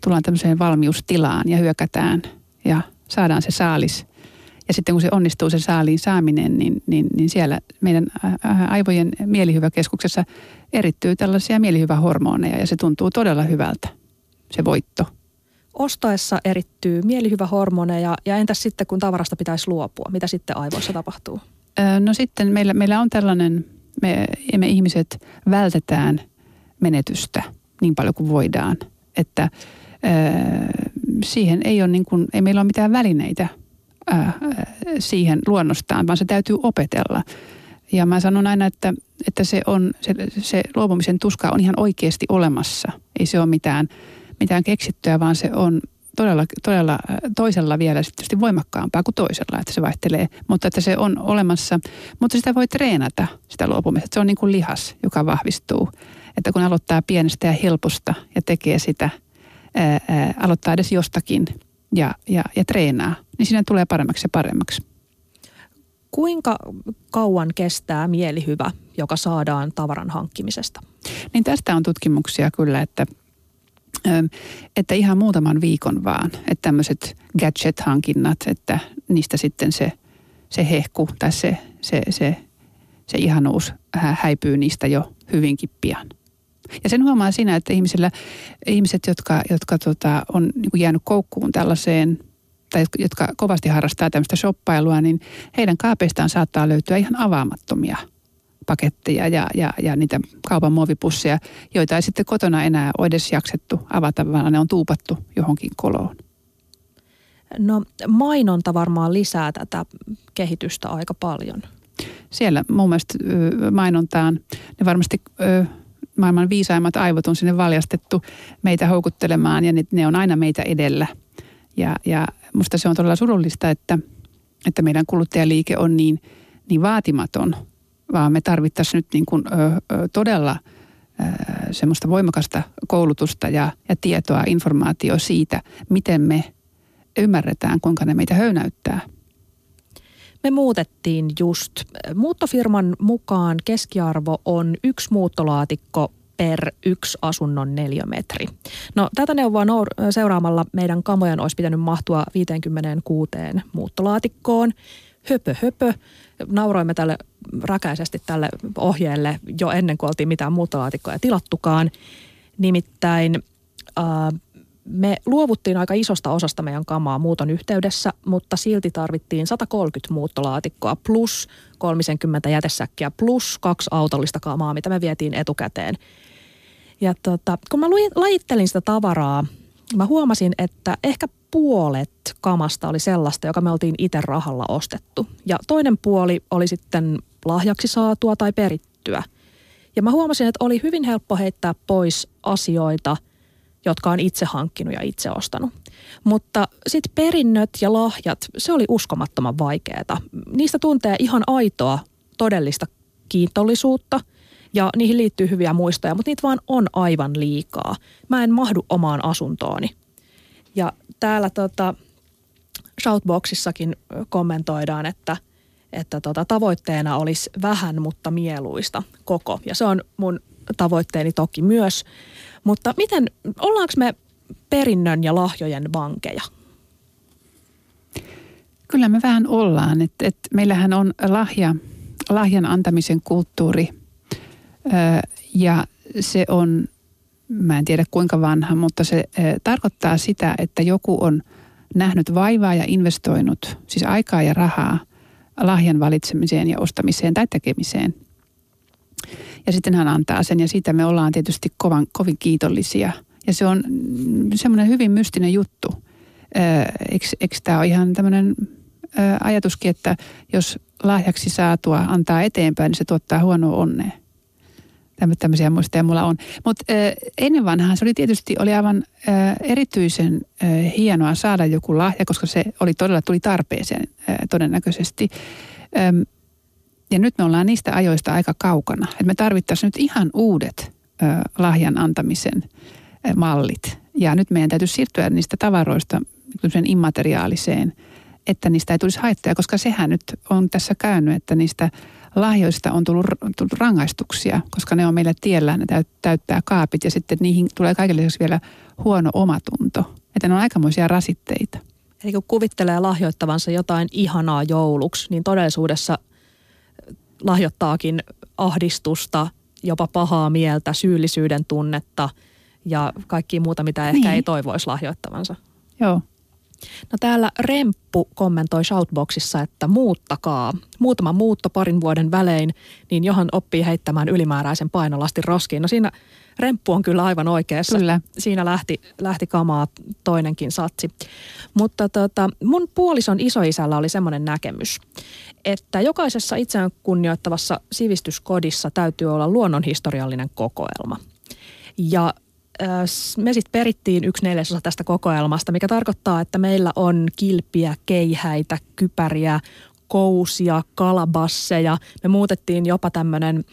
[SPEAKER 3] tullaan tämmöiseen valmiustilaan ja hyökätään ja saadaan se saalis. Ja sitten kun se onnistuu se saaliin saaminen, niin, niin, niin siellä meidän aivojen mielihyväkeskuksessa erittyy tällaisia mielihyvähormoneja ja se tuntuu todella hyvältä, se voitto.
[SPEAKER 2] Ostaessa erittyy mielihyvähormoneja ja entäs sitten kun tavarasta pitäisi luopua, mitä sitten aivoissa tapahtuu?
[SPEAKER 3] No sitten meillä, meillä on tällainen, me, me ihmiset vältetään menetystä niin paljon kuin voidaan, että siihen ei ole niin kuin, ei meillä ole mitään välineitä siihen luonnostaan, vaan se täytyy opetella. Ja mä sanon aina, että, että se, on, se, se luopumisen tuska on ihan oikeasti olemassa. Ei se ole mitään, mitään keksittyä, vaan se on todella, todella toisella vielä tietysti voimakkaampaa kuin toisella, että se vaihtelee. Mutta että se on olemassa, mutta sitä voi treenata, sitä luopumista. Se on niin kuin lihas, joka vahvistuu. Että kun aloittaa pienestä ja helposta ja tekee sitä, ää, ää, aloittaa edes jostakin ja, ja, ja treenaa, niin siinä tulee paremmaksi ja paremmaksi.
[SPEAKER 2] Kuinka kauan kestää mielihyvä, joka saadaan tavaran hankkimisesta?
[SPEAKER 3] Niin tästä on tutkimuksia kyllä, että että ihan muutaman viikon vaan, että tämmöiset gadget-hankinnat, että niistä sitten se, se hehku tai se, se, se, se ihanuus häipyy niistä jo hyvinkin pian. Ja sen huomaa siinä, että ihmisillä, ihmiset, jotka, jotka tota, on niin kuin jäänyt koukkuun tällaiseen, tai jotka kovasti harrastaa tämmöistä shoppailua, niin heidän kaapeistaan saattaa löytyä ihan avaamattomia – paketteja ja, ja, ja niitä kaupan muovipusseja, joita ei sitten kotona enää ole edes jaksettu avata, vaan ne on tuupattu johonkin koloon.
[SPEAKER 2] No mainonta varmaan lisää tätä kehitystä aika paljon.
[SPEAKER 3] Siellä mun mielestä mainontaan, ne varmasti maailman viisaimmat aivot on sinne valjastettu meitä houkuttelemaan ja ne, ne on aina meitä edellä. Ja, ja musta se on todella surullista, että, että meidän kuluttajaliike on niin, niin vaatimaton – vaan me tarvittaisiin nyt niin kuin, ö, ö, todella semmoista voimakasta koulutusta ja, ja tietoa, informaatio siitä, miten me ymmärretään, kuinka ne meitä höynäyttää.
[SPEAKER 2] Me muutettiin just. Muuttofirman mukaan keskiarvo on yksi muuttolaatikko per yksi asunnon neliömetri. No tätä neuvoa seuraamalla meidän kamojen olisi pitänyt mahtua 56 muuttolaatikkoon. Höpö höpö. Nauroimme tälle räkäisesti tälle ohjeelle jo ennen kuin oltiin mitään muuttolaatikkoja tilattukaan. Nimittäin äh, me luovuttiin aika isosta osasta meidän kamaa muuton yhteydessä, mutta silti tarvittiin 130 muuttolaatikkoa plus 30 jätesäkkiä plus kaksi autollista kamaa, mitä me vietiin etukäteen. Ja tota, kun mä lajittelin sitä tavaraa, mä huomasin, että ehkä puolet kamasta oli sellaista, joka me oltiin itse rahalla ostettu. Ja toinen puoli oli sitten lahjaksi saatua tai perittyä. Ja mä huomasin, että oli hyvin helppo heittää pois asioita, jotka on itse hankkinut ja itse ostanut. Mutta sitten perinnöt ja lahjat, se oli uskomattoman vaikeaa. Niistä tuntee ihan aitoa todellista kiintollisuutta ja niihin liittyy hyviä muistoja, mutta niitä vaan on aivan liikaa. Mä en mahdu omaan asuntooni. Ja täällä tota, Shoutboxissakin kommentoidaan, että, että tota, tavoitteena olisi vähän, mutta mieluista koko. Ja se on mun tavoitteeni toki myös. Mutta miten, ollaanko me perinnön ja lahjojen vankeja?
[SPEAKER 3] Kyllä me vähän ollaan. Et, et meillähän on lahja, lahjan antamisen kulttuuri ja se on mä en tiedä kuinka vanha, mutta se tarkoittaa sitä, että joku on nähnyt vaivaa ja investoinut, siis aikaa ja rahaa lahjan valitsemiseen ja ostamiseen tai tekemiseen. Ja sitten hän antaa sen ja siitä me ollaan tietysti kovan, kovin kiitollisia. Ja se on semmoinen hyvin mystinen juttu, eikö tämä ole ihan tämmöinen ajatuskin, että jos lahjaksi saatua antaa eteenpäin, niin se tuottaa huonoa onnea. Tämmöisiä muistoja mulla on. Mutta ennen vanhaan se oli tietysti oli aivan äh, erityisen äh, hienoa saada joku lahja, koska se oli todella tuli tarpeeseen äh, todennäköisesti. Ähm, ja nyt me ollaan niistä ajoista aika kaukana. Että me tarvittaisiin nyt ihan uudet lahjan antamisen mallit. Ja nyt meidän täytyy siirtyä niistä tavaroista immateriaaliseen, että niistä ei tulisi haittoja, koska sehän nyt on tässä käynyt, että niistä lahjoista on tullut, tullut rangaistuksia, koska ne on meille tiellä, ne täyttää kaapit ja sitten niihin tulee kaikille vielä huono omatunto. Että ne on aikamoisia rasitteita.
[SPEAKER 2] Eli kun kuvittelee lahjoittavansa jotain ihanaa jouluksi, niin todellisuudessa lahjoittaakin ahdistusta, jopa pahaa mieltä, syyllisyyden tunnetta ja kaikki muuta, mitä ehkä niin. ei toivoisi lahjoittavansa.
[SPEAKER 3] Joo.
[SPEAKER 2] No täällä Remppu kommentoi Shoutboxissa, että muuttakaa. Muutama muutto parin vuoden välein, niin johon oppii heittämään ylimääräisen painolastin roskiin. No siinä Remppu on kyllä aivan oikeassa.
[SPEAKER 3] Kyllä.
[SPEAKER 2] Siinä lähti, lähti kamaa toinenkin satsi. Mutta tota, mun puolison isoisällä oli semmoinen näkemys, että jokaisessa itseään kunnioittavassa sivistyskodissa täytyy olla luonnonhistoriallinen kokoelma. Ja me sitten perittiin yksi neljäsosa tästä kokoelmasta, mikä tarkoittaa, että meillä on kilpiä, keihäitä, kypäriä, kousia, kalabasseja. Me muutettiin jopa tämmöinen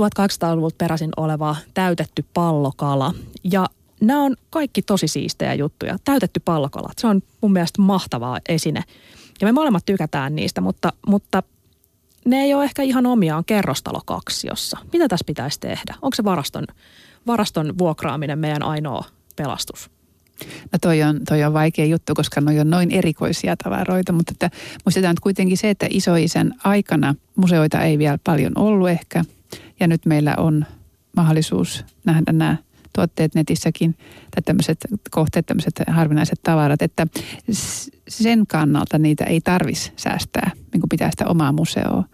[SPEAKER 2] 1800-luvulta peräisin oleva täytetty pallokala. Ja nämä on kaikki tosi siistejä juttuja. Täytetty pallokala, se on mun mielestä mahtavaa esine. Ja me molemmat tykätään niistä, mutta, mutta ne ei ole ehkä ihan omiaan kerrostalokaksiossa. Mitä tässä pitäisi tehdä? Onko se varaston varaston vuokraaminen meidän ainoa pelastus?
[SPEAKER 3] No toi on, toi on vaikea juttu, koska ne on noin erikoisia tavaroita, mutta että muistetaan että kuitenkin se, että isoisen aikana museoita ei vielä paljon ollut ehkä. Ja nyt meillä on mahdollisuus nähdä nämä tuotteet netissäkin tai tämmöiset kohteet, tämmöiset harvinaiset tavarat, että sen kannalta niitä ei tarvisi säästää, niin kuin pitää sitä omaa museoa.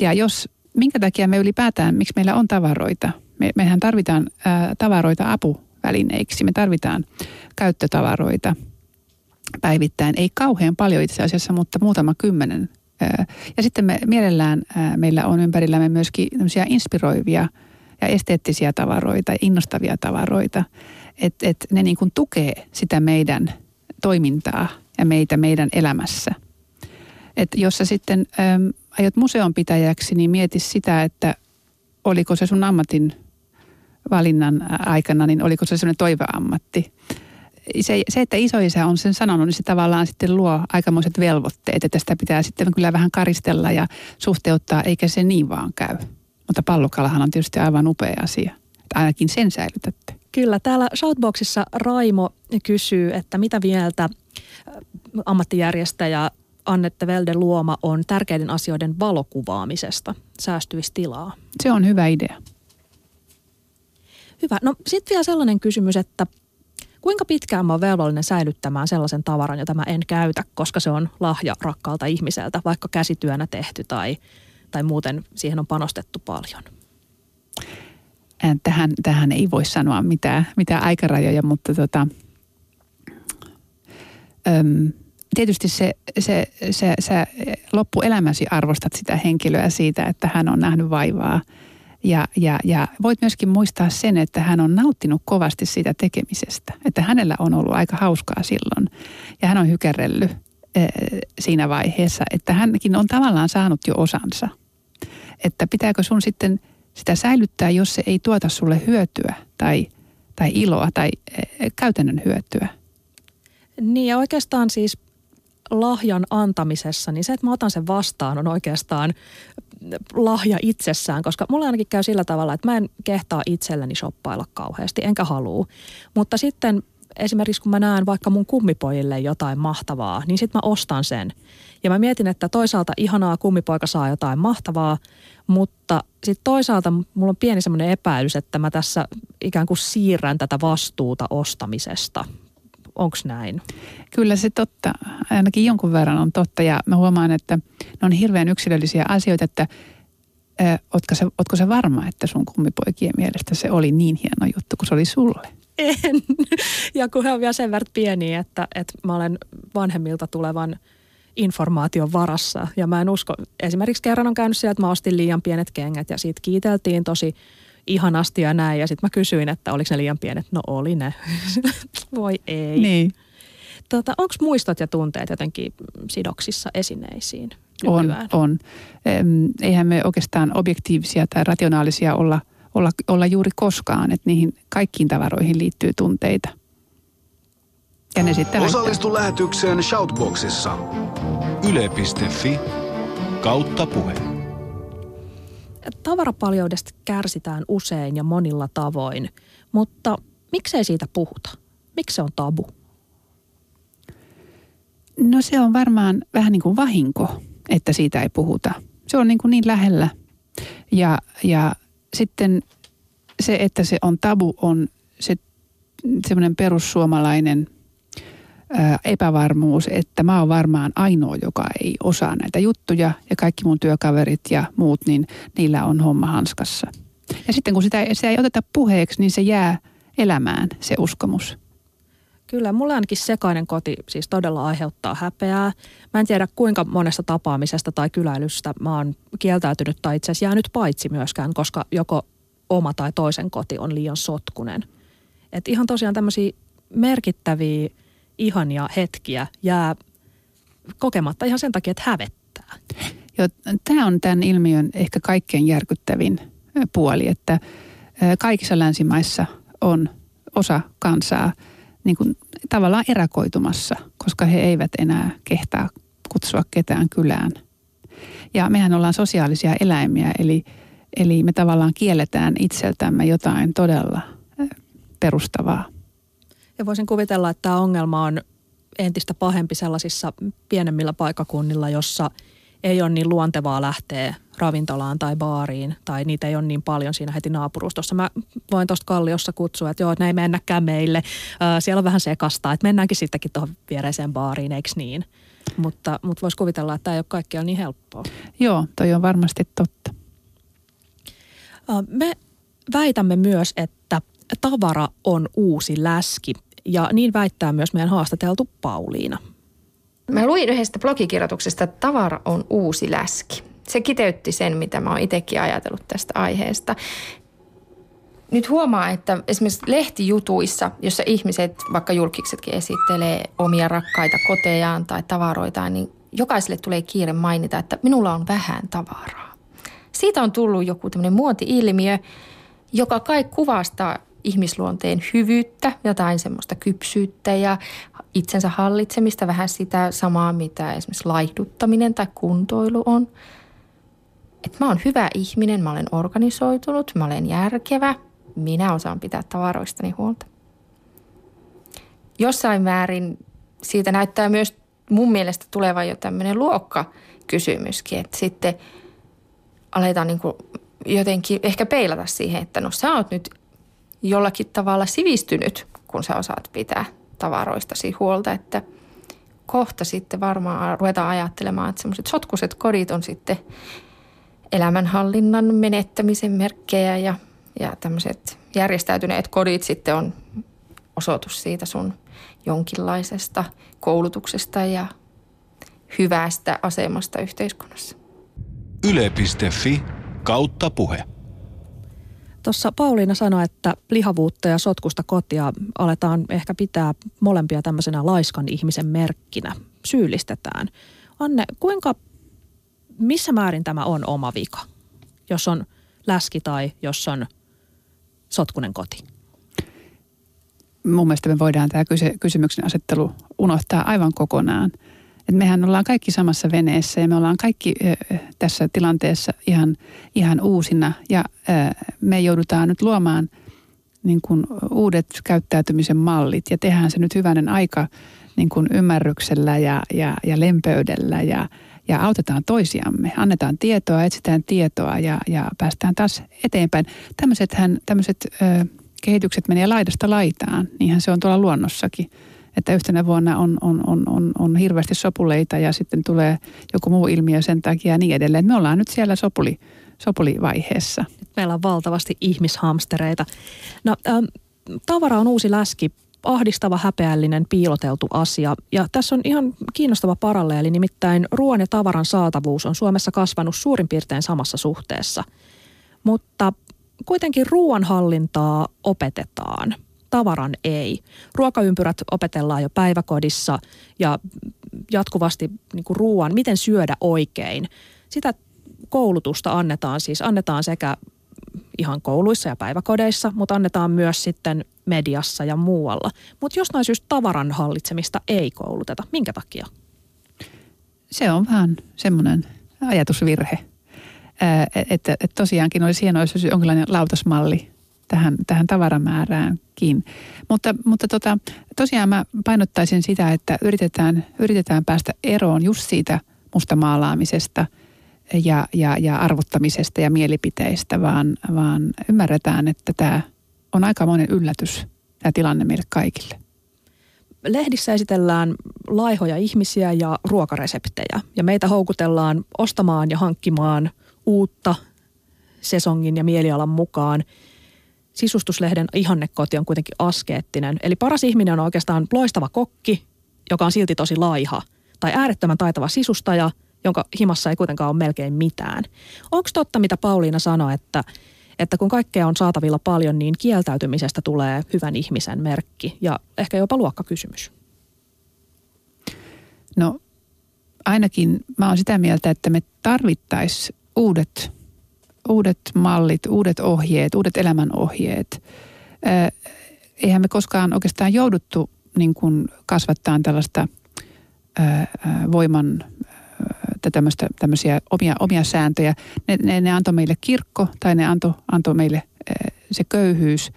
[SPEAKER 3] Ja jos, minkä takia me ylipäätään, miksi meillä on tavaroita – me, mehän tarvitaan ää, tavaroita apuvälineiksi, me tarvitaan käyttötavaroita päivittäin. Ei kauhean paljon itse asiassa, mutta muutama kymmenen. Ja sitten me mielellään meillä on ympärillämme myöskin inspiroivia ja esteettisiä tavaroita innostavia tavaroita. Että et ne niin kuin tukee sitä meidän toimintaa ja meitä meidän elämässä. Et jos sä sitten äm, aiot museonpitäjäksi, niin mieti sitä, että oliko se sun ammatin valinnan aikana, niin oliko se sellainen toiveammatti? Se, se, että isoisä on sen sanonut, niin se tavallaan sitten luo aikamoiset velvoitteet, että sitä pitää sitten kyllä vähän karistella ja suhteuttaa, eikä se niin vaan käy. Mutta pallokalahan on tietysti aivan upea asia. Että ainakin sen säilytätte.
[SPEAKER 2] Kyllä, täällä Shoutboxissa Raimo kysyy, että mitä mieltä ammattijärjestäjä Annette Velde Luoma on tärkeiden asioiden valokuvaamisesta säästyistilaa.
[SPEAKER 3] Se on hyvä idea.
[SPEAKER 2] Hyvä. No sitten vielä sellainen kysymys, että kuinka pitkään mä oon velvollinen säilyttämään sellaisen tavaran, jota mä en käytä, koska se on lahja rakkaalta ihmiseltä, vaikka käsityönä tehty tai, tai muuten siihen on panostettu paljon?
[SPEAKER 3] Tähän, tähän ei voi sanoa mitään, mitään aikarajoja, mutta tota, öm, tietysti se, se, se, se loppuelämäsi arvostat sitä henkilöä siitä, että hän on nähnyt vaivaa – ja, ja, ja voit myöskin muistaa sen, että hän on nauttinut kovasti siitä tekemisestä. Että hänellä on ollut aika hauskaa silloin. Ja hän on hykerellyt e, siinä vaiheessa, että hänkin on tavallaan saanut jo osansa. Että pitääkö sun sitten sitä säilyttää, jos se ei tuota sulle hyötyä tai, tai iloa tai e, käytännön hyötyä.
[SPEAKER 2] Niin ja oikeastaan siis lahjan antamisessa, niin se, että mä otan sen vastaan, on oikeastaan lahja itsessään, koska mulla ainakin käy sillä tavalla, että mä en kehtaa itselleni shoppailla kauheasti, enkä halua. Mutta sitten esimerkiksi kun mä näen vaikka mun kummipojille jotain mahtavaa, niin sitten mä ostan sen. Ja mä mietin, että toisaalta ihanaa kummipoika saa jotain mahtavaa, mutta sitten toisaalta mulla on pieni semmoinen epäilys, että mä tässä ikään kuin siirrän tätä vastuuta ostamisesta Onko näin?
[SPEAKER 3] Kyllä se totta. Ainakin jonkun verran on totta ja mä huomaan, että ne on hirveän yksilöllisiä asioita, että Ootko se, ootko se varma, että sun kummipoikien mielestä se oli niin hieno juttu kuin se oli sulle?
[SPEAKER 2] En. Ja kun he on vielä sen verran pieniä, että, että mä olen vanhemmilta tulevan informaation varassa. Ja mä en usko, esimerkiksi kerran on käynyt siellä, että mä ostin liian pienet kengät ja siitä kiiteltiin tosi ihanasti ja näin. Ja sitten mä kysyin, että oliko ne liian pienet. No oli ne. (laughs) Voi ei.
[SPEAKER 3] Niin.
[SPEAKER 2] Tota, Onko muistot ja tunteet jotenkin sidoksissa esineisiin
[SPEAKER 3] On,
[SPEAKER 2] nykyään?
[SPEAKER 3] on. Em, Eihän me oikeastaan objektiivisia tai rationaalisia olla, olla, olla juuri koskaan, että niihin kaikkiin tavaroihin liittyy tunteita. Ja ne sitten.
[SPEAKER 1] Osallistu lähetykseen Shoutboxissa. Yle.fi kautta puhe.
[SPEAKER 2] Tavarapaljoudesta kärsitään usein ja monilla tavoin, mutta miksei siitä puhuta? Miksi se on tabu?
[SPEAKER 3] No se on varmaan vähän niin kuin vahinko, että siitä ei puhuta. Se on niin, kuin niin lähellä. Ja, ja sitten se, että se on tabu, on se semmoinen perussuomalainen epävarmuus, että mä oon varmaan ainoa, joka ei osaa näitä juttuja ja kaikki mun työkaverit ja muut, niin niillä on homma hanskassa. Ja sitten kun sitä, sitä ei oteta puheeksi, niin se jää elämään, se uskomus.
[SPEAKER 2] Kyllä, mulle ainakin sekainen koti siis todella aiheuttaa häpeää. Mä en tiedä kuinka monesta tapaamisesta tai kyläilystä mä oon kieltäytynyt tai itse asiassa jäänyt paitsi myöskään, koska joko oma tai toisen koti on liian sotkunen. Et ihan tosiaan tämmöisiä merkittäviä, ihania hetkiä jää kokematta ihan sen takia, että hävettää.
[SPEAKER 3] Tämä on tämän ilmiön ehkä kaikkein järkyttävin puoli, että kaikissa länsimaissa on osa kansaa niin kuin tavallaan erakoitumassa, koska he eivät enää kehtaa kutsua ketään kylään. Ja mehän ollaan sosiaalisia eläimiä, eli, eli me tavallaan kielletään itseltämme jotain todella perustavaa.
[SPEAKER 2] Ja voisin kuvitella, että tämä ongelma on entistä pahempi sellaisissa pienemmillä paikakunnilla, jossa ei ole niin luontevaa lähteä ravintolaan tai baariin, tai niitä ei ole niin paljon siinä heti naapurustossa. Mä voin tuosta Kalliossa kutsua, että joo, että ne ei mennäkään meille. Ö, Siellä on vähän sekasta, että mennäänkin sittenkin tuohon viereiseen baariin, eikö niin? Mutta, mutta voisi kuvitella, että tämä ei ole kaikkialla niin helppoa.
[SPEAKER 3] Joo, toi on varmasti totta.
[SPEAKER 2] Me väitämme myös, että tavara on uusi läski, ja niin väittää myös meidän haastateltu Pauliina.
[SPEAKER 5] Mä luin yhdestä blogikirjoituksesta, että tavara on uusi läski. Se kiteytti sen, mitä mä oon itsekin ajatellut tästä aiheesta. Nyt huomaa, että esimerkiksi lehtijutuissa, jossa ihmiset, vaikka julkiksetkin esittelee omia rakkaita kotejaan tai tavaroitaan, niin jokaiselle tulee kiire mainita, että minulla on vähän tavaraa. Siitä on tullut joku tämmöinen muoti-ilmiö, joka kai kuvastaa ihmisluonteen hyvyyttä, jotain semmoista kypsyyttä ja itsensä hallitsemista, vähän sitä samaa, mitä esimerkiksi laihduttaminen tai kuntoilu on. Että mä oon hyvä ihminen, mä olen organisoitunut, mä olen järkevä, minä osaan pitää tavaroistani huolta. Jossain määrin siitä näyttää myös mun mielestä tulevan jo tämmöinen luokkakysymyskin, että sitten aletaan niin jotenkin ehkä peilata siihen, että no sä oot nyt jollakin tavalla sivistynyt, kun sä osaat pitää tavaroistasi huolta, että kohta sitten varmaan ruvetaan ajattelemaan, että semmoiset sotkuiset kodit on sitten elämänhallinnan menettämisen merkkejä ja, ja tämmöiset järjestäytyneet kodit sitten on osoitus siitä sun jonkinlaisesta koulutuksesta ja hyvästä asemasta yhteiskunnassa.
[SPEAKER 1] Yle.fi kautta puhe.
[SPEAKER 2] Tuossa Pauliina sanoi, että lihavuutta ja sotkusta kotia aletaan ehkä pitää molempia tämmöisenä laiskan ihmisen merkkinä. Syyllistetään. Anne, kuinka, missä määrin tämä on oma vika? Jos on läski tai jos on sotkunen koti?
[SPEAKER 3] mun mielestä me voidaan tämä kysymyksen asettelu unohtaa aivan kokonaan. Et mehän ollaan kaikki samassa veneessä ja me ollaan kaikki ö, tässä tilanteessa ihan, ihan uusina ja ö, me joudutaan nyt luomaan niin kuin uudet käyttäytymisen mallit ja tehdään se nyt hyvänen aika niin kuin ymmärryksellä ja, ja, ja lempeydellä ja, ja autetaan toisiamme. Annetaan tietoa, etsitään tietoa ja, ja päästään taas eteenpäin. Tämmöiset kehitykset menee laidasta laitaan, niinhän se on tuolla luonnossakin. Että yhtenä vuonna on, on, on, on, on hirveästi sopuleita ja sitten tulee joku muu ilmiö sen takia ja niin edelleen. Me ollaan nyt siellä sopuli, sopulivaiheessa.
[SPEAKER 2] Nyt meillä on valtavasti ihmishamstereita. No, ähm, tavara on uusi läski, ahdistava, häpeällinen, piiloteltu asia. Ja tässä on ihan kiinnostava paralleeli, nimittäin ruoan ja tavaran saatavuus on Suomessa kasvanut suurin piirtein samassa suhteessa. Mutta kuitenkin ruoanhallintaa opetetaan, tavaran ei. Ruokaympyrät opetellaan jo päiväkodissa ja jatkuvasti niin kuin ruoan, miten syödä oikein. Sitä koulutusta annetaan siis, annetaan sekä ihan kouluissa ja päiväkodeissa, mutta annetaan myös sitten mediassa ja muualla. Mutta jostain syystä tavaran hallitsemista ei kouluteta. Minkä takia?
[SPEAKER 3] Se on vähän semmoinen ajatusvirhe. Että, että tosiaankin olisi hienoa, jos olisi jonkinlainen lautasmalli tähän, tähän tavaramääräänkin. Mutta, mutta tota, tosiaan mä painottaisin sitä, että yritetään, yritetään päästä eroon just siitä mustamaalaamisesta ja, ja, ja arvottamisesta ja mielipiteistä, vaan, vaan ymmärretään, että tämä on aika monen yllätys, tämä tilanne meille kaikille.
[SPEAKER 2] Lehdissä esitellään laihoja ihmisiä ja ruokareseptejä ja meitä houkutellaan ostamaan ja hankkimaan uutta sesongin ja mielialan mukaan – sisustuslehden ihannekoti on kuitenkin askeettinen. Eli paras ihminen on oikeastaan loistava kokki, joka on silti tosi laiha. Tai äärettömän taitava sisustaja, jonka himassa ei kuitenkaan ole melkein mitään. Onko totta, mitä Pauliina sanoi, että, että kun kaikkea on saatavilla paljon, niin kieltäytymisestä tulee hyvän ihmisen merkki ja ehkä jopa luokkakysymys?
[SPEAKER 3] No ainakin mä oon sitä mieltä, että me tarvittaisiin uudet uudet mallit, uudet ohjeet, uudet elämänohjeet. Eihän me koskaan oikeastaan jouduttu niin kuin kasvattaa tällaista voiman tämmöistä, tämmöisiä omia, omia sääntöjä. Ne, ne, ne antoi meille kirkko tai ne antoi, antoi meille se köyhyys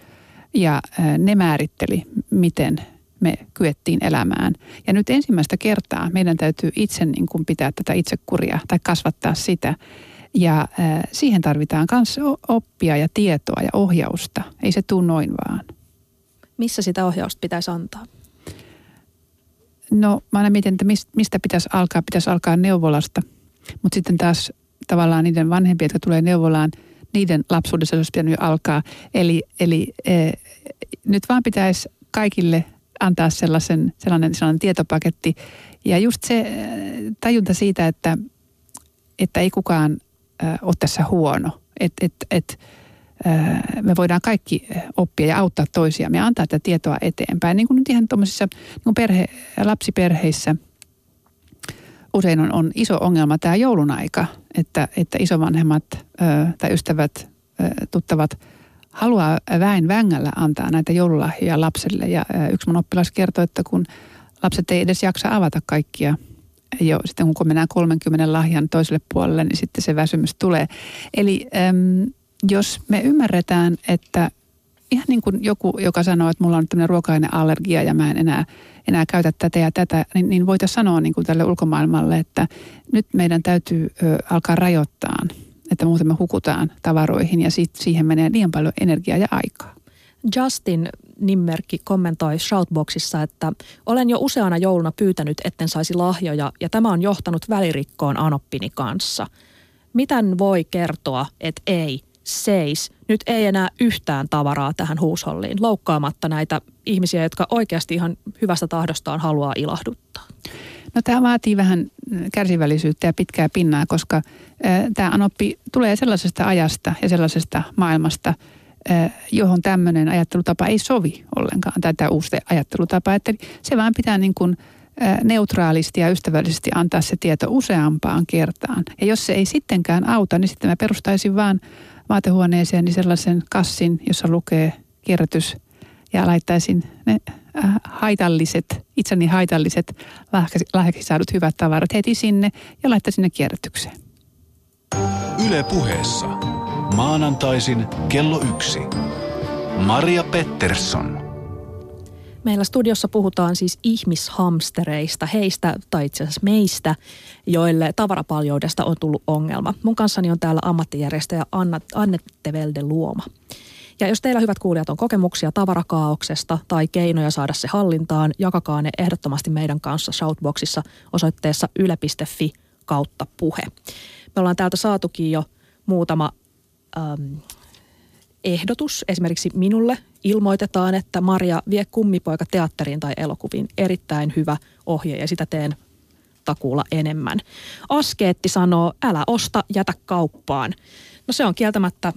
[SPEAKER 3] ja ne määritteli, miten me kyettiin elämään. Ja nyt ensimmäistä kertaa meidän täytyy itse niin kuin pitää tätä itsekuria tai kasvattaa sitä. Ja äh, siihen tarvitaan myös oppia ja tietoa ja ohjausta. Ei se tule noin vaan.
[SPEAKER 2] Missä sitä ohjausta pitäisi antaa?
[SPEAKER 3] No mä aina mietin, että mistä pitäisi alkaa. Pitäisi alkaa neuvolasta. Mutta sitten taas tavallaan niiden vanhempia, jotka tulee neuvolaan, niiden lapsuudessa olisi pitänyt alkaa. Eli, eli e, nyt vaan pitäisi kaikille antaa sellaisen, sellainen, sellainen tietopaketti. Ja just se tajunta siitä, että, että ei kukaan ole tässä huono. Että et, et, me voidaan kaikki oppia ja auttaa toisiamme ja antaa tätä tietoa eteenpäin. Niin kuin nyt ihan tuommoisissa niin perhe, lapsiperheissä usein on, on iso ongelma tämä joulun aika, että, että isovanhemmat tai ystävät, tuttavat haluaa väin vängällä antaa näitä joululahjoja lapselle. Ja yksi mun oppilas kertoi, että kun lapset ei edes jaksa avata kaikkia – jo sitten kun mennään 30 lahjan toiselle puolelle, niin sitten se väsymys tulee. Eli äm, jos me ymmärretään, että ihan niin kuin joku, joka sanoo, että mulla on tämmöinen ruoka-aineallergia ja mä en enää, enää käytä tätä ja tätä, niin, niin voitaisiin sanoa niin kuin tälle ulkomaailmalle, että nyt meidän täytyy ö, alkaa rajoittaa, että muuten me hukutaan tavaroihin ja sit, siihen menee liian paljon energiaa ja aikaa.
[SPEAKER 2] Justin nimmerkki kommentoi Shoutboxissa, että olen jo useana jouluna pyytänyt, etten saisi lahjoja ja tämä on johtanut välirikkoon Anoppini kanssa. Miten voi kertoa, että ei, seis, nyt ei enää yhtään tavaraa tähän huusholliin, loukkaamatta näitä ihmisiä, jotka oikeasti ihan hyvästä tahdostaan haluaa ilahduttaa?
[SPEAKER 3] No tämä vaatii vähän kärsivällisyyttä ja pitkää pinnaa, koska tämä Anoppi tulee sellaisesta ajasta ja sellaisesta maailmasta – johon tämmöinen ajattelutapa ei sovi ollenkaan, tämä uusi ajattelutapa. Että se vaan pitää niin kuin neutraalisti ja ystävällisesti antaa se tieto useampaan kertaan. Ja jos se ei sittenkään auta, niin sitten mä perustaisin vaan vaatehuoneeseen niin sellaisen kassin, jossa lukee kierrätys ja laittaisin ne haitalliset, itseni haitalliset lahjaksi saadut hyvät tavarat heti sinne ja laittaisin ne kierrätykseen.
[SPEAKER 1] Yle puheessa. Maanantaisin kello yksi. Maria Pettersson.
[SPEAKER 2] Meillä studiossa puhutaan siis ihmishamstereista, heistä tai itse asiassa meistä, joille tavarapaljoudesta on tullut ongelma. Mun kanssani on täällä ammattijärjestäjä Anna, Annette Velde Luoma. Ja jos teillä hyvät kuulijat on kokemuksia tavarakaauksesta tai keinoja saada se hallintaan, jakakaa ne ehdottomasti meidän kanssa Shoutboxissa osoitteessa yle.fi kautta puhe. Me ollaan täältä saatukin jo muutama ähm, ehdotus esimerkiksi minulle, ilmoitetaan, että Maria vie kummipoika teatteriin tai elokuviin. Erittäin hyvä ohje ja sitä teen takuulla enemmän. Askeetti sanoo, älä osta, jätä kauppaan. No se on kieltämättä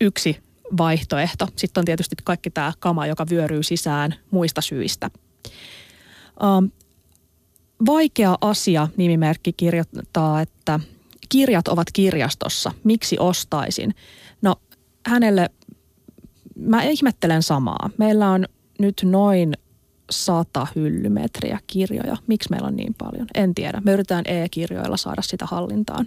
[SPEAKER 2] yksi vaihtoehto. Sitten on tietysti kaikki tämä kama, joka vyöryy sisään muista syistä. Um, vaikea asia nimimerkki kirjoittaa, että kirjat ovat kirjastossa. Miksi ostaisin? No hänelle, mä ihmettelen samaa. Meillä on nyt noin sata hyllymetriä kirjoja. Miksi meillä on niin paljon? En tiedä. Me yritetään e-kirjoilla saada sitä hallintaan.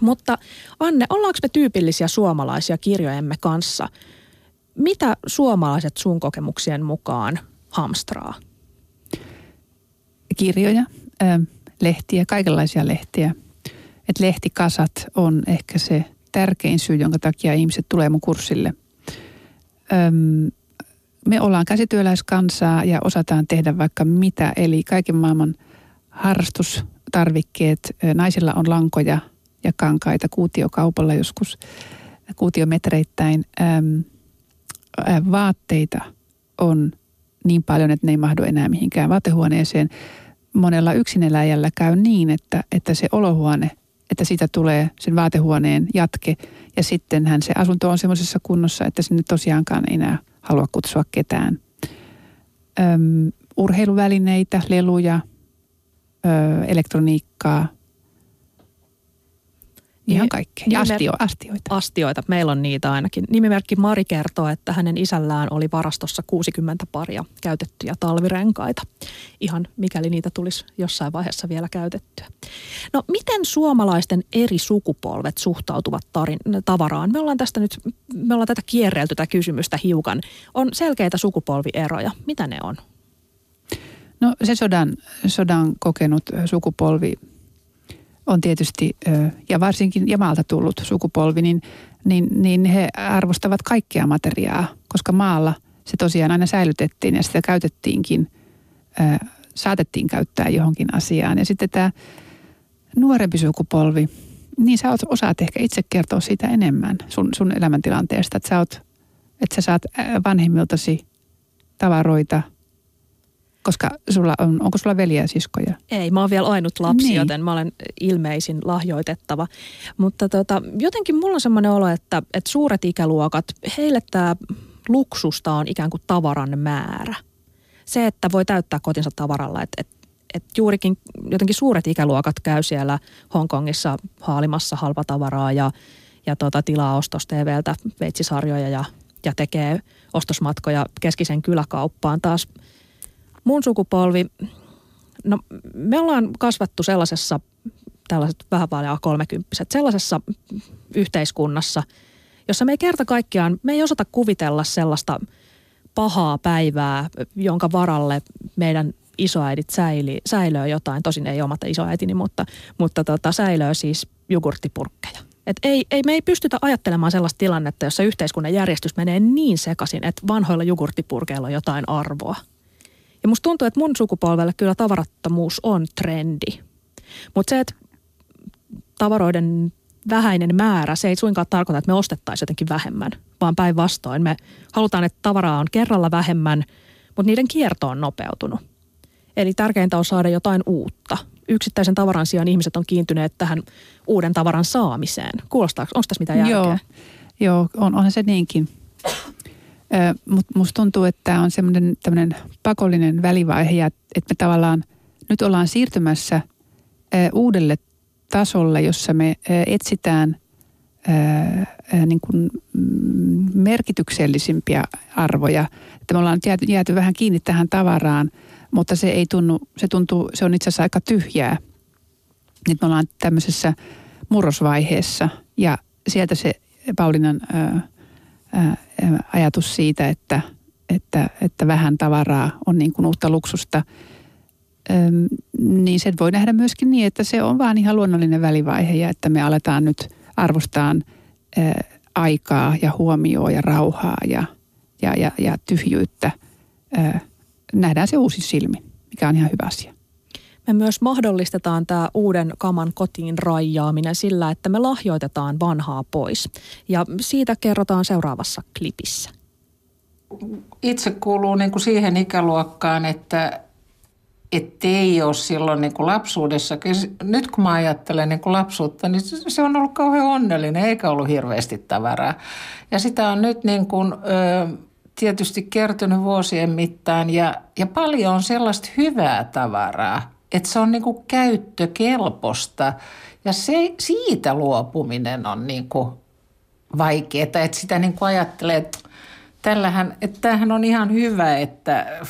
[SPEAKER 2] Mutta Anne, ollaanko me tyypillisiä suomalaisia kirjojemme kanssa? Mitä suomalaiset sun kokemuksien mukaan hamstraa?
[SPEAKER 3] Kirjoja, lehtiä, kaikenlaisia lehtiä. Et lehtikasat on ehkä se tärkein syy, jonka takia ihmiset tulee mun kurssille. me ollaan käsityöläiskansaa ja osataan tehdä vaikka mitä, eli kaiken maailman harrastustarvikkeet. Naisilla on lankoja – ja kankaita kuutiokaupalla joskus kuutiometreittäin. Äh, vaatteita on niin paljon, että ne ei mahdu enää mihinkään vaatehuoneeseen. Monella yksineläjällä käy niin, että, että se olohuone, että siitä tulee sen vaatehuoneen jatke ja sittenhän se asunto on semmoisessa kunnossa, että sinne tosiaankaan ei enää halua kutsua ketään. Öm, urheiluvälineitä, leluja, ö, elektroniikkaa – Ihan kaikkea. Ja astio, astioita.
[SPEAKER 2] Astioita. Meillä on niitä ainakin. Nimimerkki Mari kertoo, että hänen isällään oli varastossa 60 paria käytettyjä talvirenkaita. Ihan mikäli niitä tulisi jossain vaiheessa vielä käytettyä. No miten suomalaisten eri sukupolvet suhtautuvat tarin, tavaraan? Me ollaan tästä nyt, me ollaan tätä kierrelty tätä kysymystä hiukan. On selkeitä sukupolvieroja. Mitä ne on?
[SPEAKER 3] No se sodan, sodan kokenut sukupolvi on tietysti, ja varsinkin ja maalta tullut sukupolvi, niin, niin, niin he arvostavat kaikkea materiaa, koska maalla se tosiaan aina säilytettiin ja sitä käytettiinkin, saatettiin käyttää johonkin asiaan. Ja sitten tämä nuorempi sukupolvi, niin sä osaat ehkä itse kertoa siitä enemmän sun, sun elämäntilanteesta, että sä, oot, että sä saat vanhemmiltasi tavaroita – koska sulla on, onko sulla veliä ja siskoja?
[SPEAKER 2] Ei, mä oon vielä ainut lapsi, niin. joten mä olen ilmeisin lahjoitettava. Mutta tota, jotenkin mulla on semmoinen olo, että, että suuret ikäluokat, heille tämä luksusta on ikään kuin tavaran määrä. Se, että voi täyttää kotinsa tavaralla, että, että että juurikin jotenkin suuret ikäluokat käy siellä Hongkongissa haalimassa halpatavaraa ja, ja tota, tilaa ostos TVltä veitsisarjoja ja, ja tekee ostosmatkoja keskisen kyläkauppaan. Taas mun sukupolvi, no me ollaan kasvattu sellaisessa, tällaiset vähän vajaa kolmekymppiset, sellaisessa yhteiskunnassa, jossa me ei kerta kaikkiaan, me ei osata kuvitella sellaista pahaa päivää, jonka varalle meidän isoäidit säili, säilöö jotain, tosin ei omata isoäitini, mutta, mutta tota, säilöö siis jogurttipurkkeja. Et ei, ei, me ei pystytä ajattelemaan sellaista tilannetta, jossa yhteiskunnan järjestys menee niin sekaisin, että vanhoilla jogurttipurkeilla on jotain arvoa – ja musta tuntuu, että mun sukupolvelle kyllä tavarattomuus on trendi. Mutta se, että tavaroiden vähäinen määrä, se ei suinkaan tarkoita, että me ostettaisiin jotenkin vähemmän, vaan päinvastoin. Me halutaan, että tavaraa on kerralla vähemmän, mutta niiden kierto on nopeutunut. Eli tärkeintä on saada jotain uutta. Yksittäisen tavaran sijaan ihmiset on kiintyneet tähän uuden tavaran saamiseen. Kuulostaa, onko tässä mitään järkeä?
[SPEAKER 3] Joo, joo on, onhan se niinkin. Mutta musta tuntuu, että tämä on semmoinen tämmöinen pakollinen välivaihe ja että me tavallaan nyt ollaan siirtymässä uudelle tasolle, jossa me etsitään niin kuin mm, merkityksellisimpiä arvoja. Että me ollaan jääty, jääty vähän kiinni tähän tavaraan, mutta se ei tunnu, se tuntuu, se on itse asiassa aika tyhjää. Nyt me ollaan tämmöisessä murrosvaiheessa ja sieltä se Paulinan ajatus siitä, että, että, että vähän tavaraa on niin kuin uutta luksusta, niin se voi nähdä myöskin niin, että se on vaan ihan luonnollinen välivaihe ja että me aletaan nyt arvostaa aikaa ja huomioa ja rauhaa ja, ja, ja, ja tyhjyyttä. Nähdään se uusi silmi, mikä on ihan hyvä asia.
[SPEAKER 2] Me myös mahdollistetaan tämä uuden kaman kotiin rajaaminen sillä, että me lahjoitetaan vanhaa pois. Ja siitä kerrotaan seuraavassa klipissä.
[SPEAKER 4] itse kuuluu niin kuin siihen ikäluokkaan, että ei ole silloin niin kuin lapsuudessa. Nyt kun mä ajattelen niin kuin lapsuutta, niin se on ollut kauhean onnellinen, eikä ollut hirveästi tavaraa. Ja sitä on nyt niin kuin, ö, tietysti kertynyt vuosien mittaan ja, ja paljon on sellaista hyvää tavaraa, että se on niin kuin käyttökelpoista ja se, siitä luopuminen on niin kuin vaikeaa, että sitä niin kuin ajattelee, että, tällähän, että tämähän on ihan hyvä, että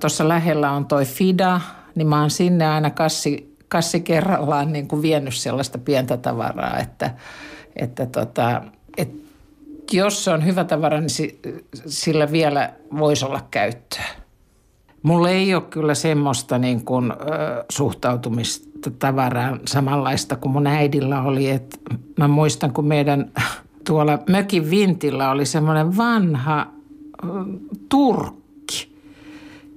[SPEAKER 4] tuossa lähellä on toi FIDA, niin mä oon sinne aina kassi, kassi kerrallaan niin kuin vienyt sellaista pientä tavaraa, että, että tota, että jos se on hyvä tavara, niin sillä vielä voisi olla käyttöä. Mulla ei ole kyllä semmoista niin kuin, suhtautumista tavaraan samanlaista kuin mun äidillä oli. Et mä muistan, kun meidän tuolla mökin vintillä oli semmoinen vanha turkki.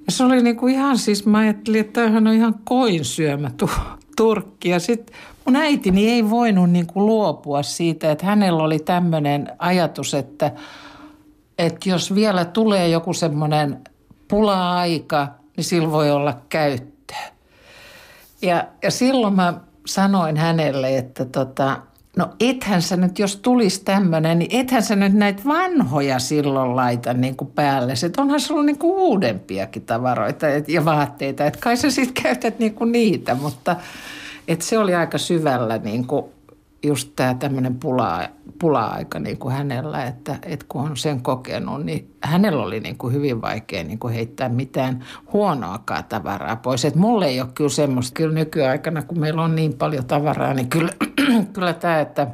[SPEAKER 4] Ja se oli niin kuin ihan siis, mä ajattelin, että tämähän on ihan koin syömä tu- turkki. Ja sitten mun äitini ei voinut niin kuin luopua siitä, että hänellä oli tämmöinen ajatus, että, että jos vielä tulee joku semmoinen – pula-aika, niin sillä voi olla käyttöä. Ja, ja silloin mä sanoin hänelle, että tota, no ethän sä nyt, jos tulisi tämmöinen, niin ethän sä nyt näitä vanhoja silloin laita niin kuin päälle. Että onhan sulla niin kuin uudempiakin tavaroita ja vaatteita, että kai sä sitten käytät niin kuin niitä, mutta että se oli aika syvällä niin kuin just tämä tämmöinen pula, pula-aika niin kuin hänellä, että, että kun on sen kokenut, niin hänellä oli niin kuin hyvin vaikea niin kuin heittää mitään huonoakaan tavaraa pois. Että mulle ei ole kyllä semmoista, kyllä nykyaikana, kun meillä on niin paljon tavaraa, niin kyllä, (clears throat) kyllä tämä, että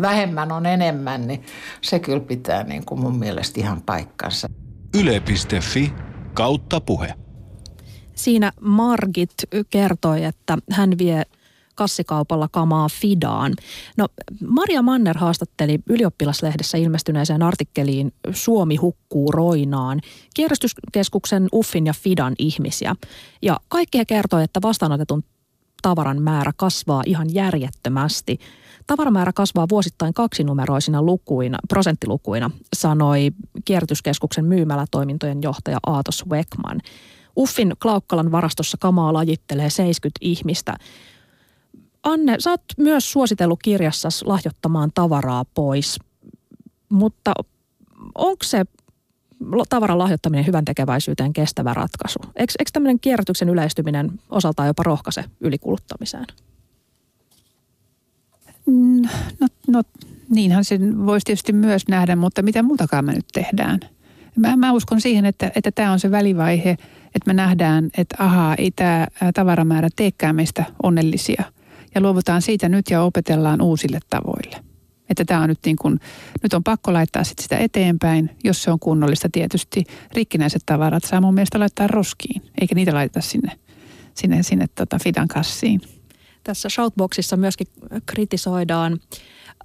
[SPEAKER 4] vähemmän on enemmän, niin se kyllä pitää niin kuin mun mielestä ihan paikkansa.
[SPEAKER 1] Yle.fi kautta puhe.
[SPEAKER 2] Siinä Margit kertoi, että hän vie kassikaupalla kamaa Fidaan. No, Maria Manner haastatteli ylioppilaslehdessä ilmestyneeseen artikkeliin Suomi hukkuu roinaan kierrätyskeskuksen Uffin ja Fidan ihmisiä. Ja kaikki he kertoi, että vastaanotetun tavaran määrä kasvaa ihan järjettömästi. Tavaramäärä kasvaa vuosittain kaksinumeroisina lukuina, prosenttilukuina, sanoi kierrätyskeskuksen myymälätoimintojen johtaja Aatos Weckman. Uffin Klaukkalan varastossa kamaa lajittelee 70 ihmistä. Anne, sä oot myös suositellut kirjassasi lahjoittamaan tavaraa pois, mutta onko se tavaran lahjoittaminen hyvän tekeväisyyteen kestävä ratkaisu? Eikö, eikö tämmöinen kierrätyksen yleistyminen osaltaan jopa rohkaise ylikuluttamiseen?
[SPEAKER 3] Mm, no, no niinhän sen voisi tietysti myös nähdä, mutta mitä muutakaan me nyt tehdään? Mä, mä uskon siihen, että, että tämä on se välivaihe, että me nähdään, että ahaa, ei tämä tavaramäärä teekään meistä onnellisia – ja luovutaan siitä nyt ja opetellaan uusille tavoille. Että tämä on nyt niin kuin, nyt on pakko laittaa sit sitä eteenpäin, jos se on kunnollista tietysti. Rikkinäiset tavarat saa mun mielestä laittaa roskiin, eikä niitä laiteta sinne, sinne, sinne tota Fidan kassiin.
[SPEAKER 2] Tässä Shoutboxissa myöskin kritisoidaan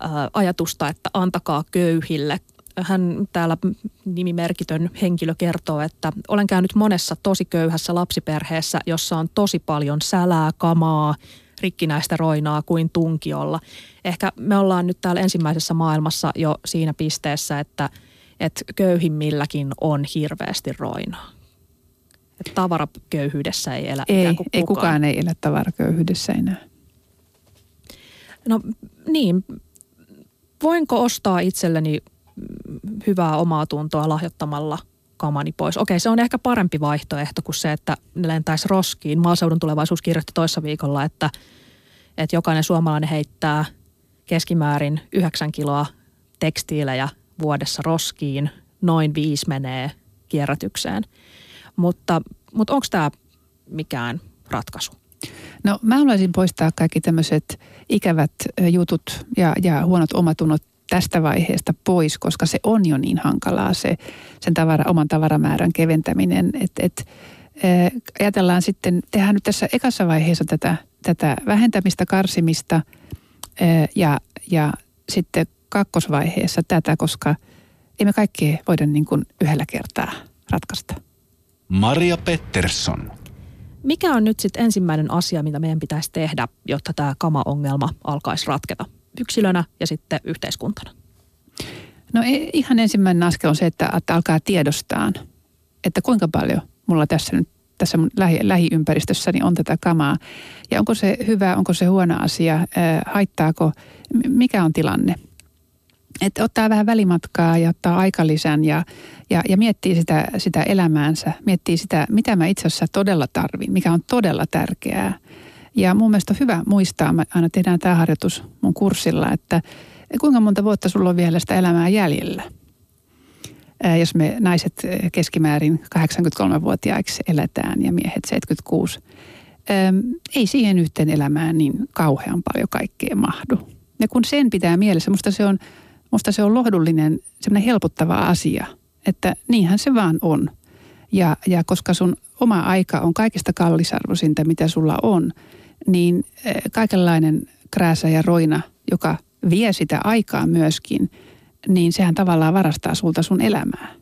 [SPEAKER 2] äh, ajatusta, että antakaa köyhille. Hän täällä nimimerkitön henkilö kertoo, että olen käynyt monessa tosi köyhässä lapsiperheessä, jossa on tosi paljon sälää, kamaa, rikkinäistä roinaa kuin tunkiolla. Ehkä me ollaan nyt täällä ensimmäisessä maailmassa jo siinä pisteessä, että, että köyhimmilläkin on hirveästi roinaa. Että tavaraköyhyydessä ei elä
[SPEAKER 3] ei,
[SPEAKER 2] ikään kuin
[SPEAKER 3] kukaan. Ei kukaan ei elä tavaraköyhyydessä enää.
[SPEAKER 2] No niin, voinko ostaa itselleni hyvää omaa tuntoa lahjoittamalla – kamani pois. Okei, se on ehkä parempi vaihtoehto kuin se, että ne lentäisi roskiin. Maaseudun tulevaisuus kirjoitti toissa viikolla, että, että jokainen suomalainen heittää keskimäärin 9 kiloa tekstiilejä vuodessa roskiin, noin viisi menee kierrätykseen. Mutta, mutta onko tämä mikään ratkaisu?
[SPEAKER 3] No mä haluaisin poistaa kaikki tämmöiset ikävät jutut ja, ja huonot omatunnot tästä vaiheesta pois, koska se on jo niin hankalaa se sen tavara, oman tavaramäärän keventäminen. Et, et, ää, ajatellaan sitten, tehdään nyt tässä ekassa vaiheessa tätä, tätä vähentämistä, karsimista ää, ja, ja sitten kakkosvaiheessa tätä, koska emme kaikkea voida niin kuin yhdellä kertaa ratkaista.
[SPEAKER 1] Maria Pettersson.
[SPEAKER 2] Mikä on nyt sitten ensimmäinen asia, mitä meidän pitäisi tehdä, jotta tämä kama-ongelma alkaisi ratketa? Yksilönä ja sitten yhteiskuntana?
[SPEAKER 3] No e, ihan ensimmäinen askel on se, että, että alkaa tiedostaan, että kuinka paljon mulla tässä nyt tässä mun lähi, lähiympäristössäni on tätä kamaa. Ja onko se hyvä, onko se huono asia, haittaako, mikä on tilanne. Että ottaa vähän välimatkaa ja ottaa aikalisän ja, ja, ja miettii sitä, sitä elämäänsä, miettii sitä, mitä mä itse asiassa todella tarvin, mikä on todella tärkeää. Ja mun mielestä on hyvä muistaa, me aina tehdään tämä harjoitus mun kurssilla, että kuinka monta vuotta sulla on vielä sitä elämää jäljellä – jos me naiset keskimäärin 83-vuotiaiksi eletään ja miehet 76. Ei siihen yhteen elämään niin kauhean paljon kaikkea mahdu. Ja kun sen pitää mielessä, musta se on, musta se on lohdullinen, semmoinen helpottava asia, että niinhän se vaan on. Ja, ja koska sun oma aika on kaikista kallisarvoisinta, mitä sulla on, niin kaikenlainen krääsä ja roina, joka vie sitä aikaa myöskin – niin sehän tavallaan varastaa sulta sun elämää.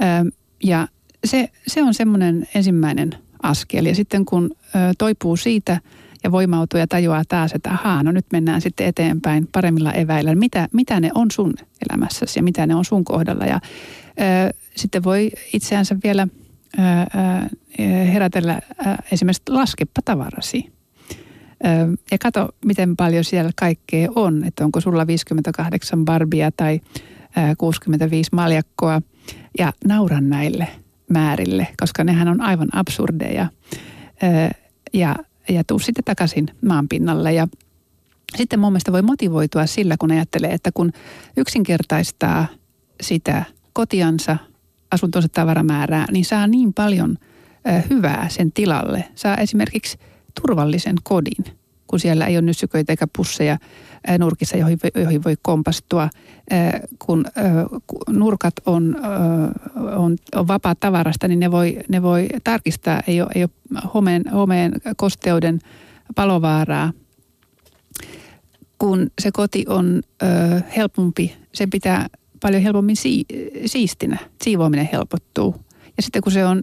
[SPEAKER 3] Ö, ja se, se on semmoinen ensimmäinen askel. Ja sitten kun toipuu siitä ja voimautuu ja tajuaa taas, että ahaa, no nyt mennään sitten eteenpäin paremmilla eväillä. Mitä, mitä ne on sun elämässäsi ja mitä ne on sun kohdalla. Ja sitten voi itseänsä vielä herätellä esimerkiksi laskeppa tavarasi ja kato, miten paljon siellä kaikkea on, että onko sulla 58 barbia tai 65 maljakkoa. Ja nauran näille määrille, koska nehän on aivan absurdeja. Ja, ja tuu sitten takaisin maan pinnalle. Ja sitten mun mielestä voi motivoitua sillä, kun ajattelee, että kun yksinkertaistaa sitä kotiansa, asuntonsa tavaramäärää, niin saa niin paljon hyvää sen tilalle. Saa esimerkiksi – turvallisen kodin, kun siellä ei ole nyssyköitä eikä pusseja nurkissa, joihin, joihin voi kompastua. Kun nurkat on, on, on vapaa tavarasta, niin ne voi, ne voi tarkistaa, ei ole, ei ole homeen, homeen kosteuden palovaaraa. Kun se koti on helpompi, sen pitää paljon helpommin si, siistinä. Siivoaminen helpottuu. Ja sitten kun se on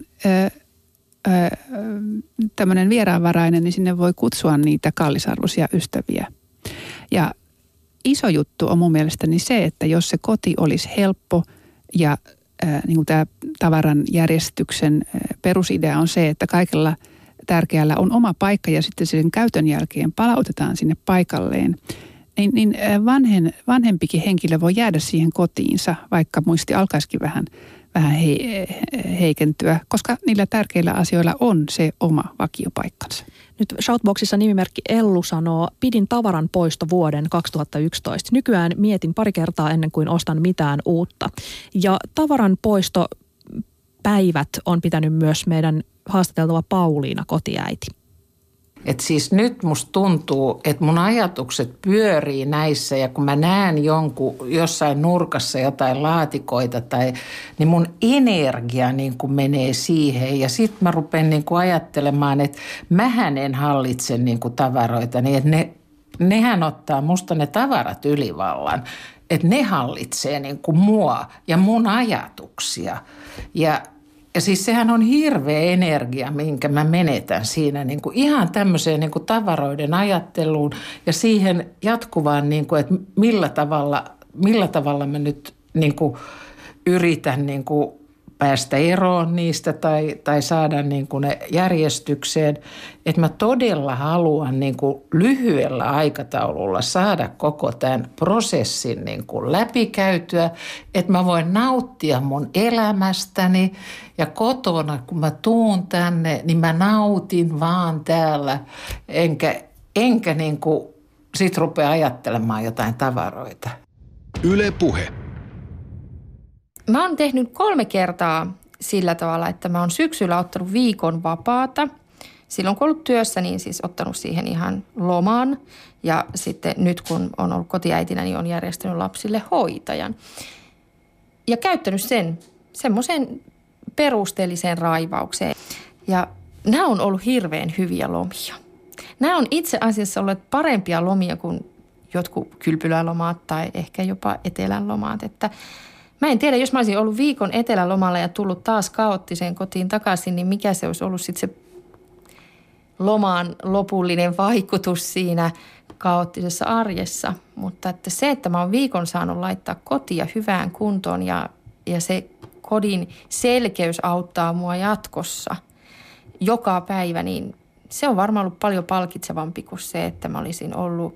[SPEAKER 3] tämmöinen vieraanvarainen, niin sinne voi kutsua niitä kallisarvoisia ystäviä. Ja iso juttu on mun mielestäni se, että jos se koti olisi helppo ja äh, niin kuin tämä tavaran järjestyksen äh, perusidea on se, että kaikella tärkeällä on oma paikka ja sitten sen käytön jälkeen palautetaan sinne paikalleen, niin, niin vanhen, vanhempikin henkilö voi jäädä siihen kotiinsa, vaikka muisti alkaisikin vähän vähän he, heikentyä, koska niillä tärkeillä asioilla on se oma vakiopaikkansa.
[SPEAKER 2] Nyt Shoutboxissa nimimerkki Ellu sanoo, pidin tavaran poisto vuoden 2011. Nykyään mietin pari kertaa ennen kuin ostan mitään uutta. Ja tavaran poisto päivät on pitänyt myös meidän haastateltava Pauliina kotiäiti.
[SPEAKER 4] Et siis nyt musta tuntuu, että mun ajatukset pyörii näissä ja kun mä näen jonkun jossain nurkassa jotain laatikoita, tai, niin mun energia niin kuin menee siihen. Ja sitten mä rupean niin kuin ajattelemaan, että mähän en hallitse niin kuin tavaroita, niin että ne, nehän ottaa musta ne tavarat ylivallan. Että ne hallitsee niin kuin mua ja mun ajatuksia. Ja ja siis sehän on hirveä energia, minkä mä menetän siinä niin kuin ihan tämmöiseen niin kuin tavaroiden ajatteluun ja siihen jatkuvaan, niin kuin, että millä tavalla, millä tavalla mä nyt niin kuin yritän niin kuin päästä eroon niistä tai, tai saada niin kuin ne järjestykseen. Että mä todella haluan niin kuin lyhyellä aikataululla saada koko tämän prosessin niin kuin läpikäytyä, että mä voin nauttia mun elämästäni ja kotona, kun mä tuun tänne, niin mä nautin vaan täällä, enkä, enkä niin kuin sit rupea ajattelemaan jotain tavaroita.
[SPEAKER 1] Yle Puhe.
[SPEAKER 5] Mä oon tehnyt kolme kertaa sillä tavalla, että mä oon syksyllä ottanut viikon vapaata. Silloin kun ollut työssä, niin siis ottanut siihen ihan lomaan. Ja sitten nyt kun on ollut kotiäitinä, niin on järjestänyt lapsille hoitajan. Ja käyttänyt sen semmoisen perusteelliseen raivaukseen. Ja nämä on ollut hirveän hyviä lomia. Nämä on itse asiassa olleet parempia lomia kuin jotkut kylpylälomaat tai ehkä jopa etelän lomaat. Että Mä en tiedä, jos mä olisin ollut viikon etelälomalla ja tullut taas kaoottiseen kotiin takaisin, niin mikä se olisi ollut sitten se lomaan lopullinen vaikutus siinä kaoottisessa arjessa. Mutta että se, että mä oon viikon saanut laittaa kotia hyvään kuntoon ja, ja se kodin selkeys auttaa mua jatkossa joka päivä, niin se on varmaan ollut paljon palkitsevampi kuin se, että mä olisin ollut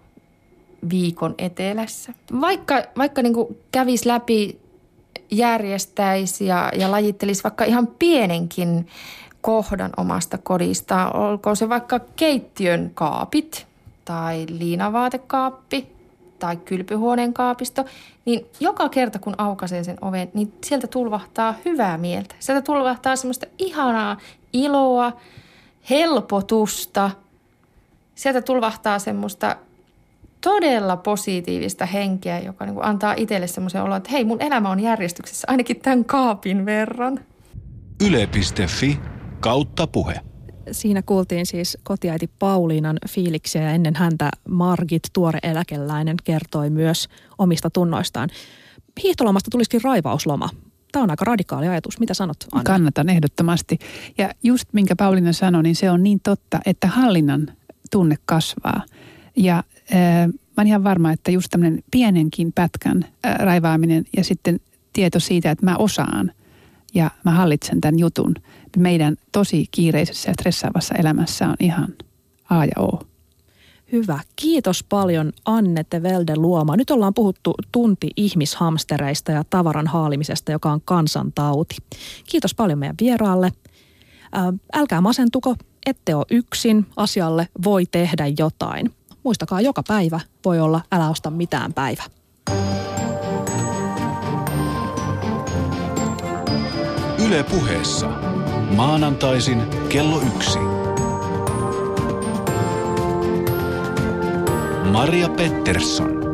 [SPEAKER 5] viikon etelässä. Vaikka, vaikka niin kävisi läpi, järjestäisi ja, ja lajittelisi vaikka ihan pienenkin kohdan omasta kodista, olkoon se vaikka keittiön kaapit tai liinavaatekaappi tai kylpyhuoneen kaapisto, niin joka kerta kun aukaisee sen oven, niin sieltä tulvahtaa hyvää mieltä. Sieltä tulvahtaa semmoista ihanaa iloa, helpotusta. Sieltä tulvahtaa semmoista todella positiivista henkeä, joka niin kuin antaa itselle semmoisen olo, että hei, mun elämä on järjestyksessä ainakin tämän kaapin verran.
[SPEAKER 1] Yle.fi kautta puhe.
[SPEAKER 2] Siinä kuultiin siis kotiäiti Pauliinan fiiliksiä ja ennen häntä Margit, tuore eläkeläinen, kertoi myös omista tunnoistaan. Hiihtolomasta tulisikin raivausloma. Tämä on aika radikaali ajatus. Mitä sanot, Anna?
[SPEAKER 3] Kannatan ehdottomasti. Ja just minkä Pauliina sanoi, niin se on niin totta, että hallinnan tunne kasvaa. Ja mä oon ihan varma, että just tämmöinen pienenkin pätkän äh, raivaaminen ja sitten tieto siitä, että mä osaan ja mä hallitsen tämän jutun – meidän tosi kiireisessä ja stressaavassa elämässä on ihan A ja O.
[SPEAKER 2] Hyvä. Kiitos paljon Anne Velde Luoma. Nyt ollaan puhuttu tunti ihmishamstereista ja tavaran haalimisesta, joka on kansantauti. Kiitos paljon meidän vieraalle. Älkää masentuko, ette ole yksin. Asialle voi tehdä jotain. Muistakaa, joka päivä voi olla älä osta mitään päivä.
[SPEAKER 1] Yle puheessa. Maanantaisin kello yksi. Maria Pettersson.